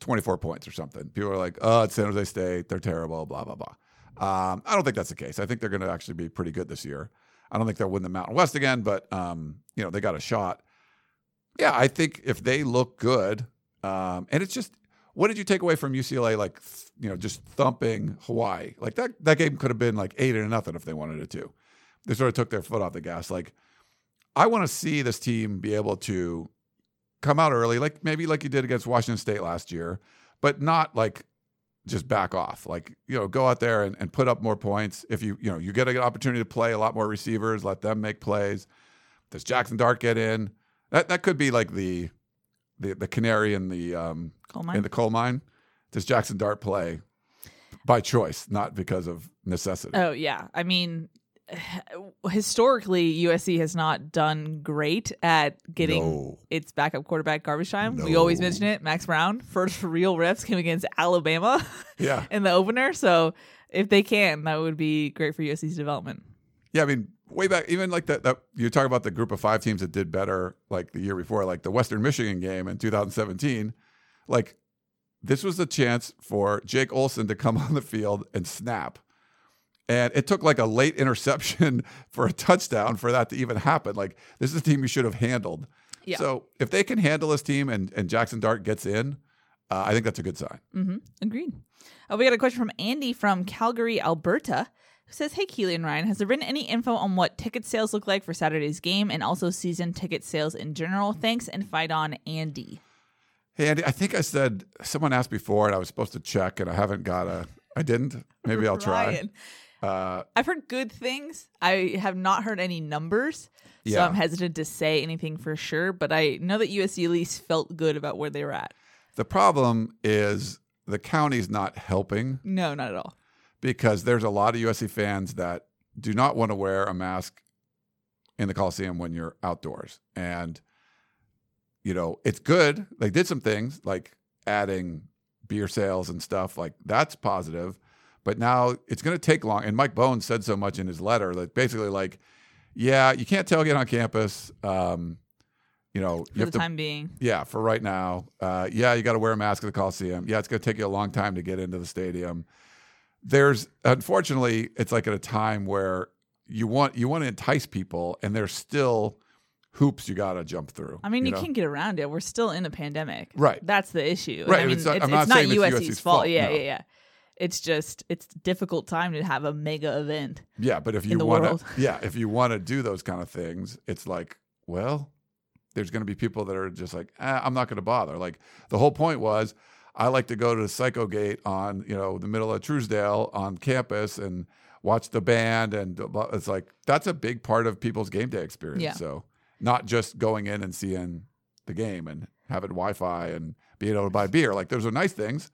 Speaker 1: 24 points or something. People are like, oh, it's San Jose State. They're terrible, blah, blah, blah. Um, I don't think that's the case. I think they're going to actually be pretty good this year. I don't think they'll win the Mountain West again, but, um, you know, they got a shot. Yeah, I think if they look good, um, and it's just, what did you take away from UCLA? Like, you know, just thumping Hawaii. Like that, that game could have been like eight or nothing if they wanted it to they sort of took their foot off the gas. Like, I want to see this team be able to come out early, like maybe like you did against Washington State last year, but not like just back off. Like, you know, go out there and, and put up more points. If you, you know, you get an opportunity to play a lot more receivers, let them make plays. Does Jackson Dart get in? That that could be like the the, the canary in the um
Speaker 2: Coal mine.
Speaker 1: in the coal mine. Does Jackson Dart play? by choice, not because of necessity.
Speaker 2: Oh yeah, I mean, historically USC has not done great at getting
Speaker 1: No.
Speaker 2: its backup quarterback garbage time. We always mention it. Max Brown first real reps came against Alabama
Speaker 1: yeah,
Speaker 2: in the opener, so if they can, that would be great for USC's development.
Speaker 1: yeah. I mean, way back, even like that. That you talk about the group of five teams that did better, like the year before, like the Western Michigan game in 2017. Like this was the chance for Jake Olson to come on the field and snap. And it took like a late interception for a touchdown for that to even happen. Like this is a team you should have handled.
Speaker 2: Yeah.
Speaker 1: So if they can handle this team and, and Jackson Dart gets in, uh, I think that's a good sign.
Speaker 2: Mm-hmm. Agreed. Uh, we got a question from Andy from Calgary, Alberta, who says, "Hey, Keely and Ryan, has there been any info on what ticket sales look like for Saturday's game and also season ticket sales in general? Thanks and fight on, Andy."
Speaker 1: Hey Andy, I think I said someone asked before and I was supposed to check and I haven't got a I didn't. Maybe I'll try. Uh,
Speaker 2: I've heard good things. I have not heard any numbers, so
Speaker 1: Yeah.
Speaker 2: I'm hesitant to say anything for sure. But I know that USC at least felt good about where they were at.
Speaker 1: the problem is the county's not helping
Speaker 2: No, not at all.
Speaker 1: Because there's a lot of USC fans that do not want to wear a mask in the Coliseum when you're outdoors. And, you know, it's good. They did some things like adding beer sales and stuff, like that's positive. But now it's going to take long. And Mike Bohn said so much in his letter that basically, like, yeah, you can't tailgate on campus. Um, you know,
Speaker 2: For
Speaker 1: you
Speaker 2: the
Speaker 1: to
Speaker 2: time being,
Speaker 1: yeah, for right now. Uh, yeah, you got to wear a mask at the Coliseum. Yeah, it's going to take you a long time to get into the stadium. There's unfortunately, it's like at a time where you want you want to entice people, and there's still hoops you got to jump through.
Speaker 2: I mean, you,
Speaker 1: know?
Speaker 2: can't get around it. We're still in a pandemic.
Speaker 1: Right.
Speaker 2: That's the issue.
Speaker 1: Right,
Speaker 2: I mean,
Speaker 1: it's
Speaker 2: it's,
Speaker 1: not- I'm
Speaker 2: it's
Speaker 1: not
Speaker 2: not
Speaker 1: saying it's
Speaker 2: USC's,
Speaker 1: USC's
Speaker 2: fault.
Speaker 1: fault,
Speaker 2: Yeah,
Speaker 1: no.
Speaker 2: yeah, yeah. It's just it's difficult time to have a mega event.
Speaker 1: Yeah, but if you want to, yeah, if you want to do those kind of things, it's like, well, there's going to be people that are just like, eh, I'm not going to bother. Like the whole point was, I like to go to the Psycho Gate on you know the middle of Trousdale on campus and watch the band, and it's like that's a big part of people's game day experience.
Speaker 2: Yeah.
Speaker 1: So not just going in and seeing the game and having Wi-Fi and being able to buy beer. Like those are nice things,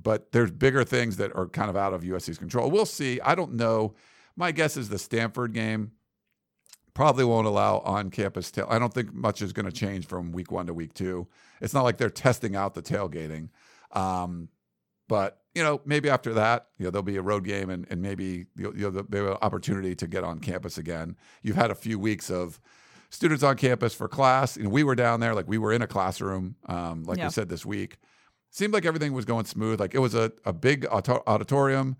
Speaker 1: but there's bigger things that are kind of out of USC's control. We'll see. I don't know. My guess is the Stanford game probably won't allow on-campus tail. I don't think much is going to change from week one to week two. It's not like they're testing out the tailgating, um, but you know maybe after that, you know there'll be a road game and, and maybe you'll, there'll be an opportunity to get on campus again. You've had a few weeks of students on campus for class. Know, we were down there, like we were in a classroom, um, like
Speaker 2: Yeah.
Speaker 1: we said this week. Seemed like everything was going smooth. Like it was a, a big auditorium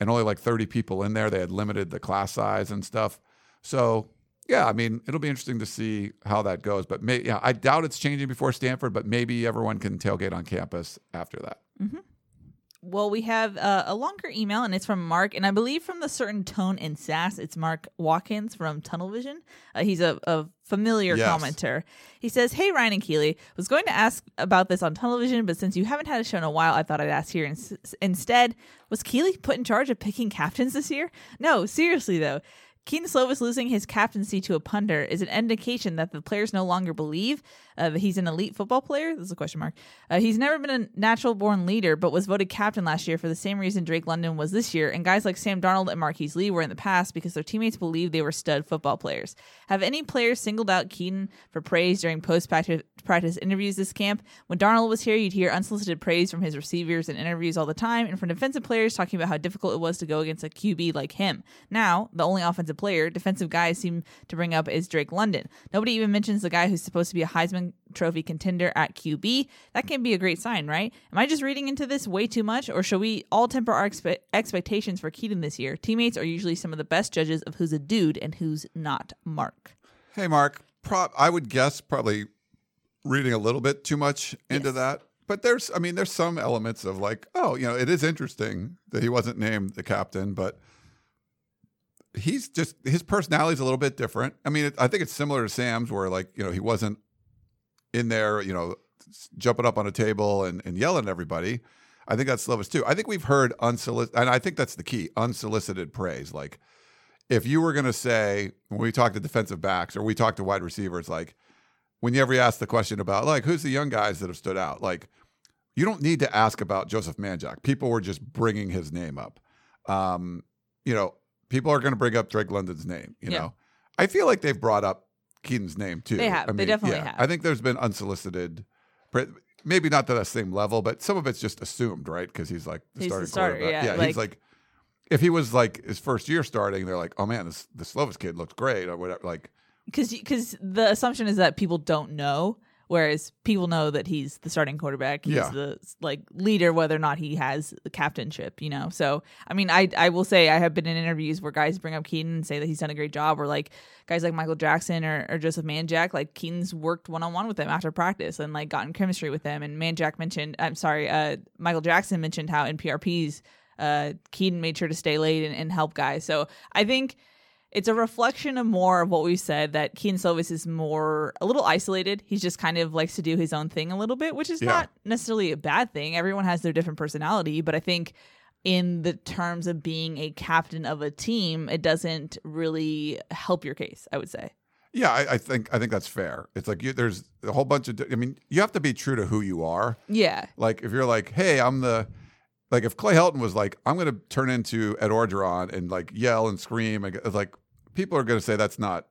Speaker 1: and only like 30 people in there. They had limited the class size and stuff. So, yeah, I mean, it'll be interesting to see how that goes. But may, yeah, I doubt it's changing before Stanford, but maybe everyone can tailgate on campus after that.
Speaker 2: Well, we have uh, a longer email, and it's from Mark, and I believe from the certain tone and sass, it's Mark Watkins from Tunnel Vision. Uh, he's a, a familiar
Speaker 1: Yes.
Speaker 2: commenter. He says, "Hey Ryan and Keely, was going to ask about this on Tunnel Vision, but since you haven't had a show in a while, I thought I'd ask here ins- instead. Was Keely put in charge of picking captains this year? No, seriously though." Kedon Slovis losing his captaincy to a punter is an indication that the players no longer believe uh, that he's an elite football player. This is a question mark. Uh, he's never been a natural born leader, but was voted captain last year for the same reason Drake London was this year. And guys like Sam Darnold and Marquise Lee were in the past because their teammates believed they were stud football players. Have any players singled out Kedon for praise during post practice interviews this camp? When Darnold was here, you'd hear unsolicited praise from his receivers in interviews all the time, and from defensive players talking about how difficult it was to go against a QB like him. Now, the only offensive player defensive guys seem to bring up is Drake London. Nobody even mentions the guy who's supposed to be a Heisman Trophy contender at QB. That can be a great sign, right? Am I just reading into this way too much, or should we all temper our expe- expectations for Kedon this year? Teammates are usually some of the best judges of who's a dude and who's not. Mark.
Speaker 1: Hey, Mark. Pro- I would guess probably reading a little bit too much into
Speaker 2: Yes.
Speaker 1: that. But there's, I mean, there's some elements of like, oh, you know, it is interesting that he wasn't named the captain, but he's just his personality is a little bit different. I mean, it, I think it's similar to Sam's, where like, you know, he wasn't in there, you know, jumping up on a table and, and yelling at everybody. I think that's Slovis too. I think we've heard unsolicited, and I think that's the key unsolicited praise. Like, if you were going to say when we talk to defensive backs or we talk to wide receivers, like whenever you ever ask the question about like who's the young guys that have stood out, like you don't need to ask about Joseph Manjack. People were just bringing his name up. Um, you know, people are going to bring up Drake London's name. You
Speaker 2: Yeah.
Speaker 1: know, I feel like they've brought up Kedon's name too.
Speaker 2: They have.
Speaker 1: I
Speaker 2: They definitely
Speaker 1: yeah,
Speaker 2: have.
Speaker 1: I think there's been unsolicited, maybe not to that same level, but some of it's just assumed, right? Because he's like the
Speaker 2: He's the
Speaker 1: starting
Speaker 2: starter,
Speaker 1: quarterback.
Speaker 2: yeah,
Speaker 1: he's
Speaker 2: like-
Speaker 1: like. If he was like his first year starting, they're like, "Oh man, this the Slovis kid looks great," or whatever. Like,
Speaker 2: because because the assumption is that people don't know, whereas people know that he's the starting quarterback. He's
Speaker 1: Yeah.
Speaker 2: the like leader, whether or not he has the captainship. You know, so I mean, I I will say I have been in interviews where guys bring up Kedon and say that he's done a great job, or like guys like Michael Jackson or, or Joseph Manjack, like Kedon's worked one on one with them after practice and like gotten chemistry with them. And Manjack mentioned, I'm sorry, uh, Michael Jackson mentioned how in PRPs. Uh, Kedon made sure to stay late and, and help guys. So I think it's a reflection of more of what we said that Kedon Slovis is more a little isolated. He's just kind of likes to do his own thing a little bit, which is
Speaker 1: Yeah.
Speaker 2: not necessarily a bad thing. Everyone has their different personality, but I think in the terms of being a captain of a team, it doesn't really help your case. I would say.
Speaker 1: Yeah, I, I think I think that's fair. It's like you, there's a whole bunch of. I mean, you have to be true to who you are.
Speaker 2: Yeah,
Speaker 1: Like if you're like, hey, I'm the, like if Clay Helton was like, I'm going to turn into Ed Orgeron and like yell and scream, and it's like people are going to say that's not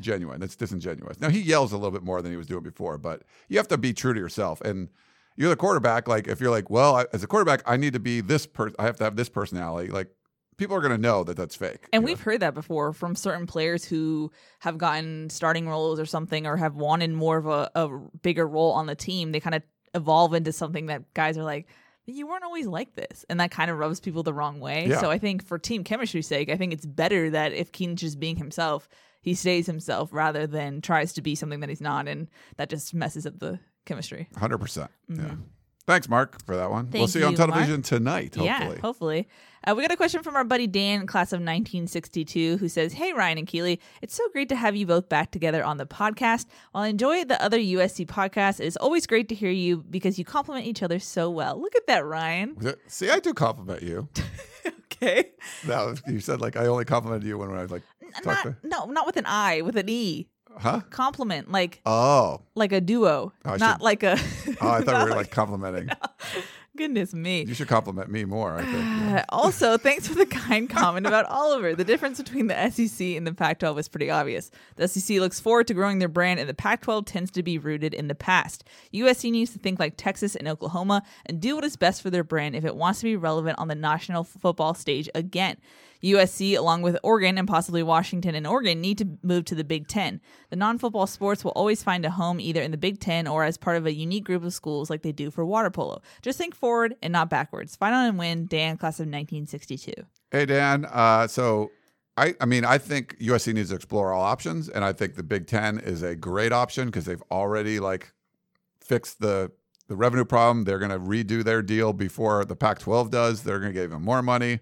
Speaker 1: genuine. That's disingenuous. Now he yells a little bit more than he was doing before, but you have to be true to yourself. And you're the quarterback. Like if you're like, well, I, as a quarterback, I need to be this person. I have to have this personality. Like people are going to know that that's fake.
Speaker 2: And we've
Speaker 1: know?
Speaker 2: heard that before from certain players who have gotten starting roles or something or have wanted more of a, a bigger role on the team. They kind of evolve into something that guys are like, you weren't always like this. And that kind of rubs people the wrong way.
Speaker 1: Yeah.
Speaker 2: So I think for team chemistry's sake, I think it's better that if Kedon's just being himself, he stays himself rather than tries to be something that he's not. And that just messes up the chemistry.
Speaker 1: Hundred percent. Yeah. Thanks, Mark, for that one. we'll
Speaker 2: Mm-hmm.
Speaker 1: See you on
Speaker 2: you, Mark.
Speaker 1: television tonight. Hopefully.
Speaker 2: Yeah, hopefully. Uh, we got a question from our buddy Dan, class of 1962, who says, Hey, Ryan and Keely, it's so great to have you both back together on the podcast. While I enjoy the other USC podcasts, it's always great to hear you because you compliment each other so well. Look at that, Ryan.
Speaker 1: See, I do compliment you.
Speaker 2: Okay.
Speaker 1: No, you said like I only complimented you when I was like
Speaker 2: Not,
Speaker 1: to,
Speaker 2: no, not with an I, with an E.
Speaker 1: huh?
Speaker 2: Compliment, like
Speaker 1: Oh,
Speaker 2: like a duo,
Speaker 1: I
Speaker 2: not
Speaker 1: should-
Speaker 2: like a.
Speaker 1: oh, I thought we were like complimenting.
Speaker 2: Goodness me.
Speaker 1: You should compliment me more. I think. Yeah.
Speaker 2: Also, thanks for the kind comment about Oliver. The difference between the SEC and the Pac 12 is pretty obvious. The SEC looks forward to growing their brand, and the Pac 12 tends to be rooted in the past. USC needs to think like Texas and Oklahoma and do what is best for their brand if it wants to be relevant on the national football stage again. USC, along with Oregon and possibly Washington and Oregon, need to move to the Big Ten. The non football sports will always find a home either in the Big Ten or as part of a unique group of schools like they do for water polo. Just think forward and not backwards. On and win, Dan, class of 1962.
Speaker 1: Hey Dan, uh, so I, I mean, I think USC needs to explore all options, and I think the Big Ten is a great option because they've already like fixed the the revenue problem. They're going to redo their deal before the Pac-12 does. They're going to give them more money,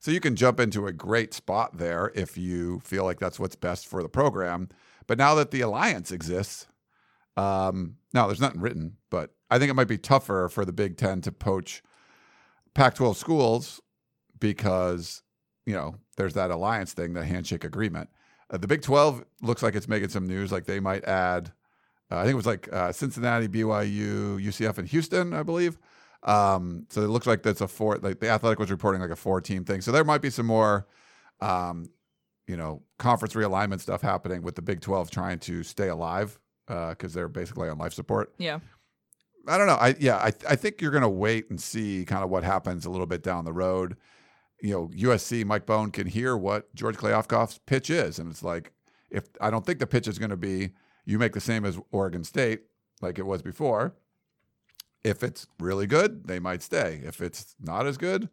Speaker 1: so you can jump into a great spot there if you feel like that's what's best for the program. But now that the alliance exists, um, now there's nothing written, but I think it might be tougher for the Big Ten to poach Pac-12 schools because you know there's that alliance thing, the handshake agreement. Uh, the Big 12 looks like it's making some news. Like they might add, uh, I think it was like uh, Cincinnati, BYU, UCF, and Houston, I believe. Um, so it looks like that's a four. Like the Athletic was reporting like a four-team thing. So there might be some more, um, you know, conference realignment stuff happening with the Big 12 trying to stay alive uh, because they're basically on life support.
Speaker 2: Yeah.
Speaker 1: I don't know. I yeah, I I think you're gonna wait and see kind of what happens a little bit down the road. You know, USC Mike Bohn can hear what George Kliavkoff's pitch is, and it's like if I don't think the pitch is going to be you make the same as Oregon State like it was before. If it's really good, they might stay. If it's not as good,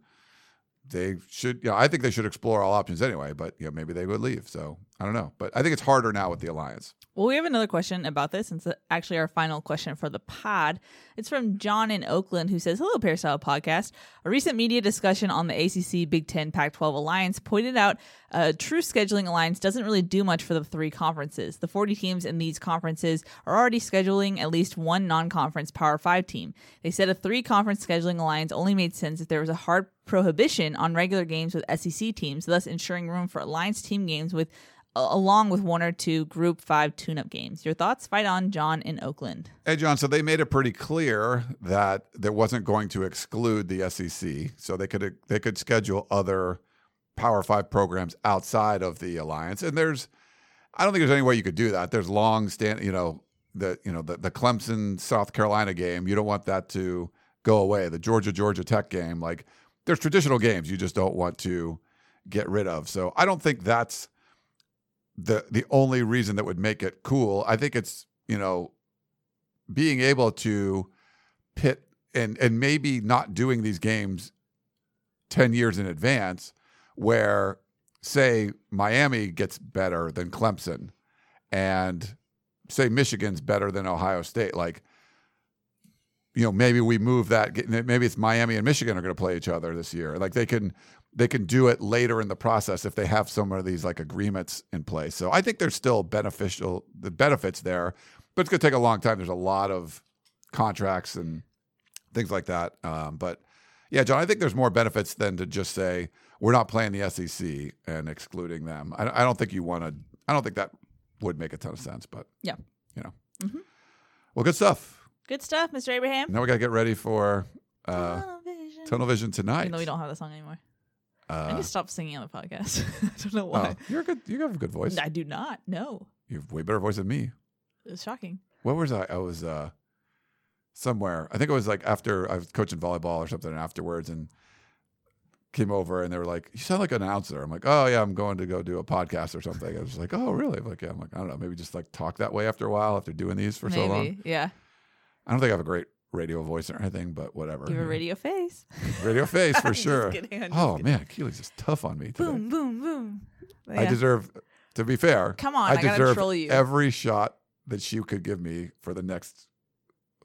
Speaker 1: they should. Yeah, I think they should explore all options anyway. But you know, maybe they would leave. So I don't know. But I think it's harder now with the alliance.
Speaker 2: Well, we have another question about this, and it's actually our final question for the pod. It's from John in Oakland, who says, Hello, Peristyle Podcast. A recent media discussion on the ACC Big Ten Pac 12 alliance pointed out a true scheduling alliance doesn't really do much for the three conferences. The 40 teams in these conferences are already scheduling at least one non conference Power 5 team. They said a three conference scheduling alliance only made sense if there was a hard prohibition on regular games with SEC teams, thus ensuring room for alliance team games with along with one or two Group 5 tune up games. Your thoughts? Fight on, John in Oakland.
Speaker 1: Hey, John. So they made it pretty clear that there wasn't going to exclude the SEC, so they could they could schedule other Power Five programs outside of the alliance. And there's, I don't think there's any way you could do that. There's long stand, you know, the you know the the Clemson South Carolina game. You don't want that to go away. The Georgia Georgia Tech game, like there's traditional games you just don't want to get rid of. So I don't think that's the the only reason that would make it cool. I think it's you know being able to pit and and maybe not doing these games 10 years in advance where say Miami gets better than Clemson and say Michigan's better than Ohio State like you know maybe we move that maybe it's Miami and Michigan are going to play each other this year like they can they can do it later in the process if they have some of these like agreements in place so I think there's still beneficial the benefits there but it's going to take a long time there's a lot of contracts and things like that um, but yeah John I think there's more benefits than to just say we're not playing the SEC and excluding them I, I don't think you want to I don't think that would make a ton of sense but
Speaker 2: Yeah.
Speaker 1: you know
Speaker 2: Mhm.
Speaker 1: well good stuff
Speaker 2: Good stuff, Mr. Abraham.
Speaker 1: now we got to get ready for uh, Tunnel Vision tonight.
Speaker 2: Even though we don't have that song anymore. I
Speaker 1: Uh,
Speaker 2: need to stop singing on the podcast. I don't know why.
Speaker 1: oh, you're good. You have a good voice.
Speaker 2: I do not. No.
Speaker 1: You have way better voice than me.
Speaker 2: It's shocking.
Speaker 1: What was I? I was uh, somewhere. I think it was like after I was coaching volleyball or something. Afterwards, and came over and they were like, "You sound like an announcer." I'm like, "Oh yeah, I'm going to go do a podcast or something." I was like, "Oh really?" I'm like, yeah. I'm like, I don't know. Maybe just like talk that way after a while after doing these for
Speaker 2: Maybe.
Speaker 1: so long.
Speaker 2: Yeah.
Speaker 1: I don't think I have a great radio voice or anything, but whatever.
Speaker 2: You have a radio face.
Speaker 1: radio face for sure.
Speaker 2: kidding,
Speaker 1: oh
Speaker 2: kidding.
Speaker 1: man, Keely's just tough on me today.
Speaker 2: boom, boom, boom.
Speaker 1: I
Speaker 2: Yeah.
Speaker 1: deserve, to be fair.
Speaker 2: Come on, I gotta
Speaker 1: deserve
Speaker 2: troll you.
Speaker 1: every shot that she could give me for the next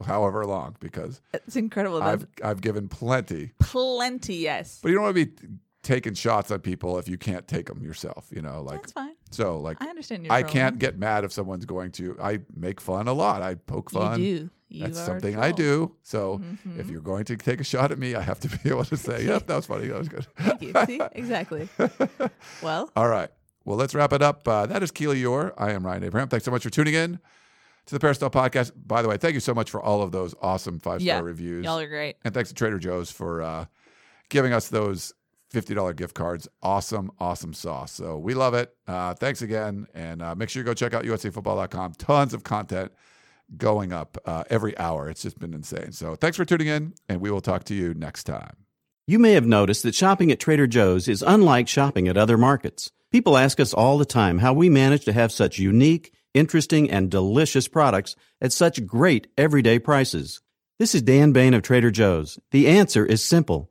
Speaker 1: however long because
Speaker 2: It's incredible.
Speaker 1: I've I've given plenty.
Speaker 2: plenty, yes.
Speaker 1: But you don't want to be taking shots at people if you can't take them yourself. You know, like
Speaker 2: That's fine.
Speaker 1: so. Like
Speaker 2: I understand your
Speaker 1: I can't get mad if someone's going to. I make fun a lot. I poke fun.
Speaker 2: You do. You
Speaker 1: That's something I do. So if
Speaker 2: Mhm.
Speaker 1: you're going to take a shot at me, I have to be able to say, "Yep, that was funny. That was good."
Speaker 2: Thank you. See? Exactly. Well,
Speaker 1: All right. Well, let's wrap it up. Uh, that is Keely Eure. I am Ryan Abraham. Thanks so much for tuning in to the Peristyle Podcast. By the way, thank you so much for all of those awesome five star
Speaker 2: yeah.
Speaker 1: reviews.
Speaker 2: Y'all are great.
Speaker 1: and thanks to Trader Joe's for uh, giving us those $50 gift cards. Awesome, awesome sauce. So we love it. Uh, thanks again. And uh, make sure you go check out uscfootball.com. Tons of content going up uh, every hour. It's just been insane. So thanks for tuning in, and we will talk to you next time.
Speaker 5: You may have noticed that shopping at Trader Joe's is unlike shopping at other markets. People ask us all the time how we manage to have such unique, interesting, and delicious products at such great everyday prices. This is Dan Bane of Trader Joe's. The answer is simple.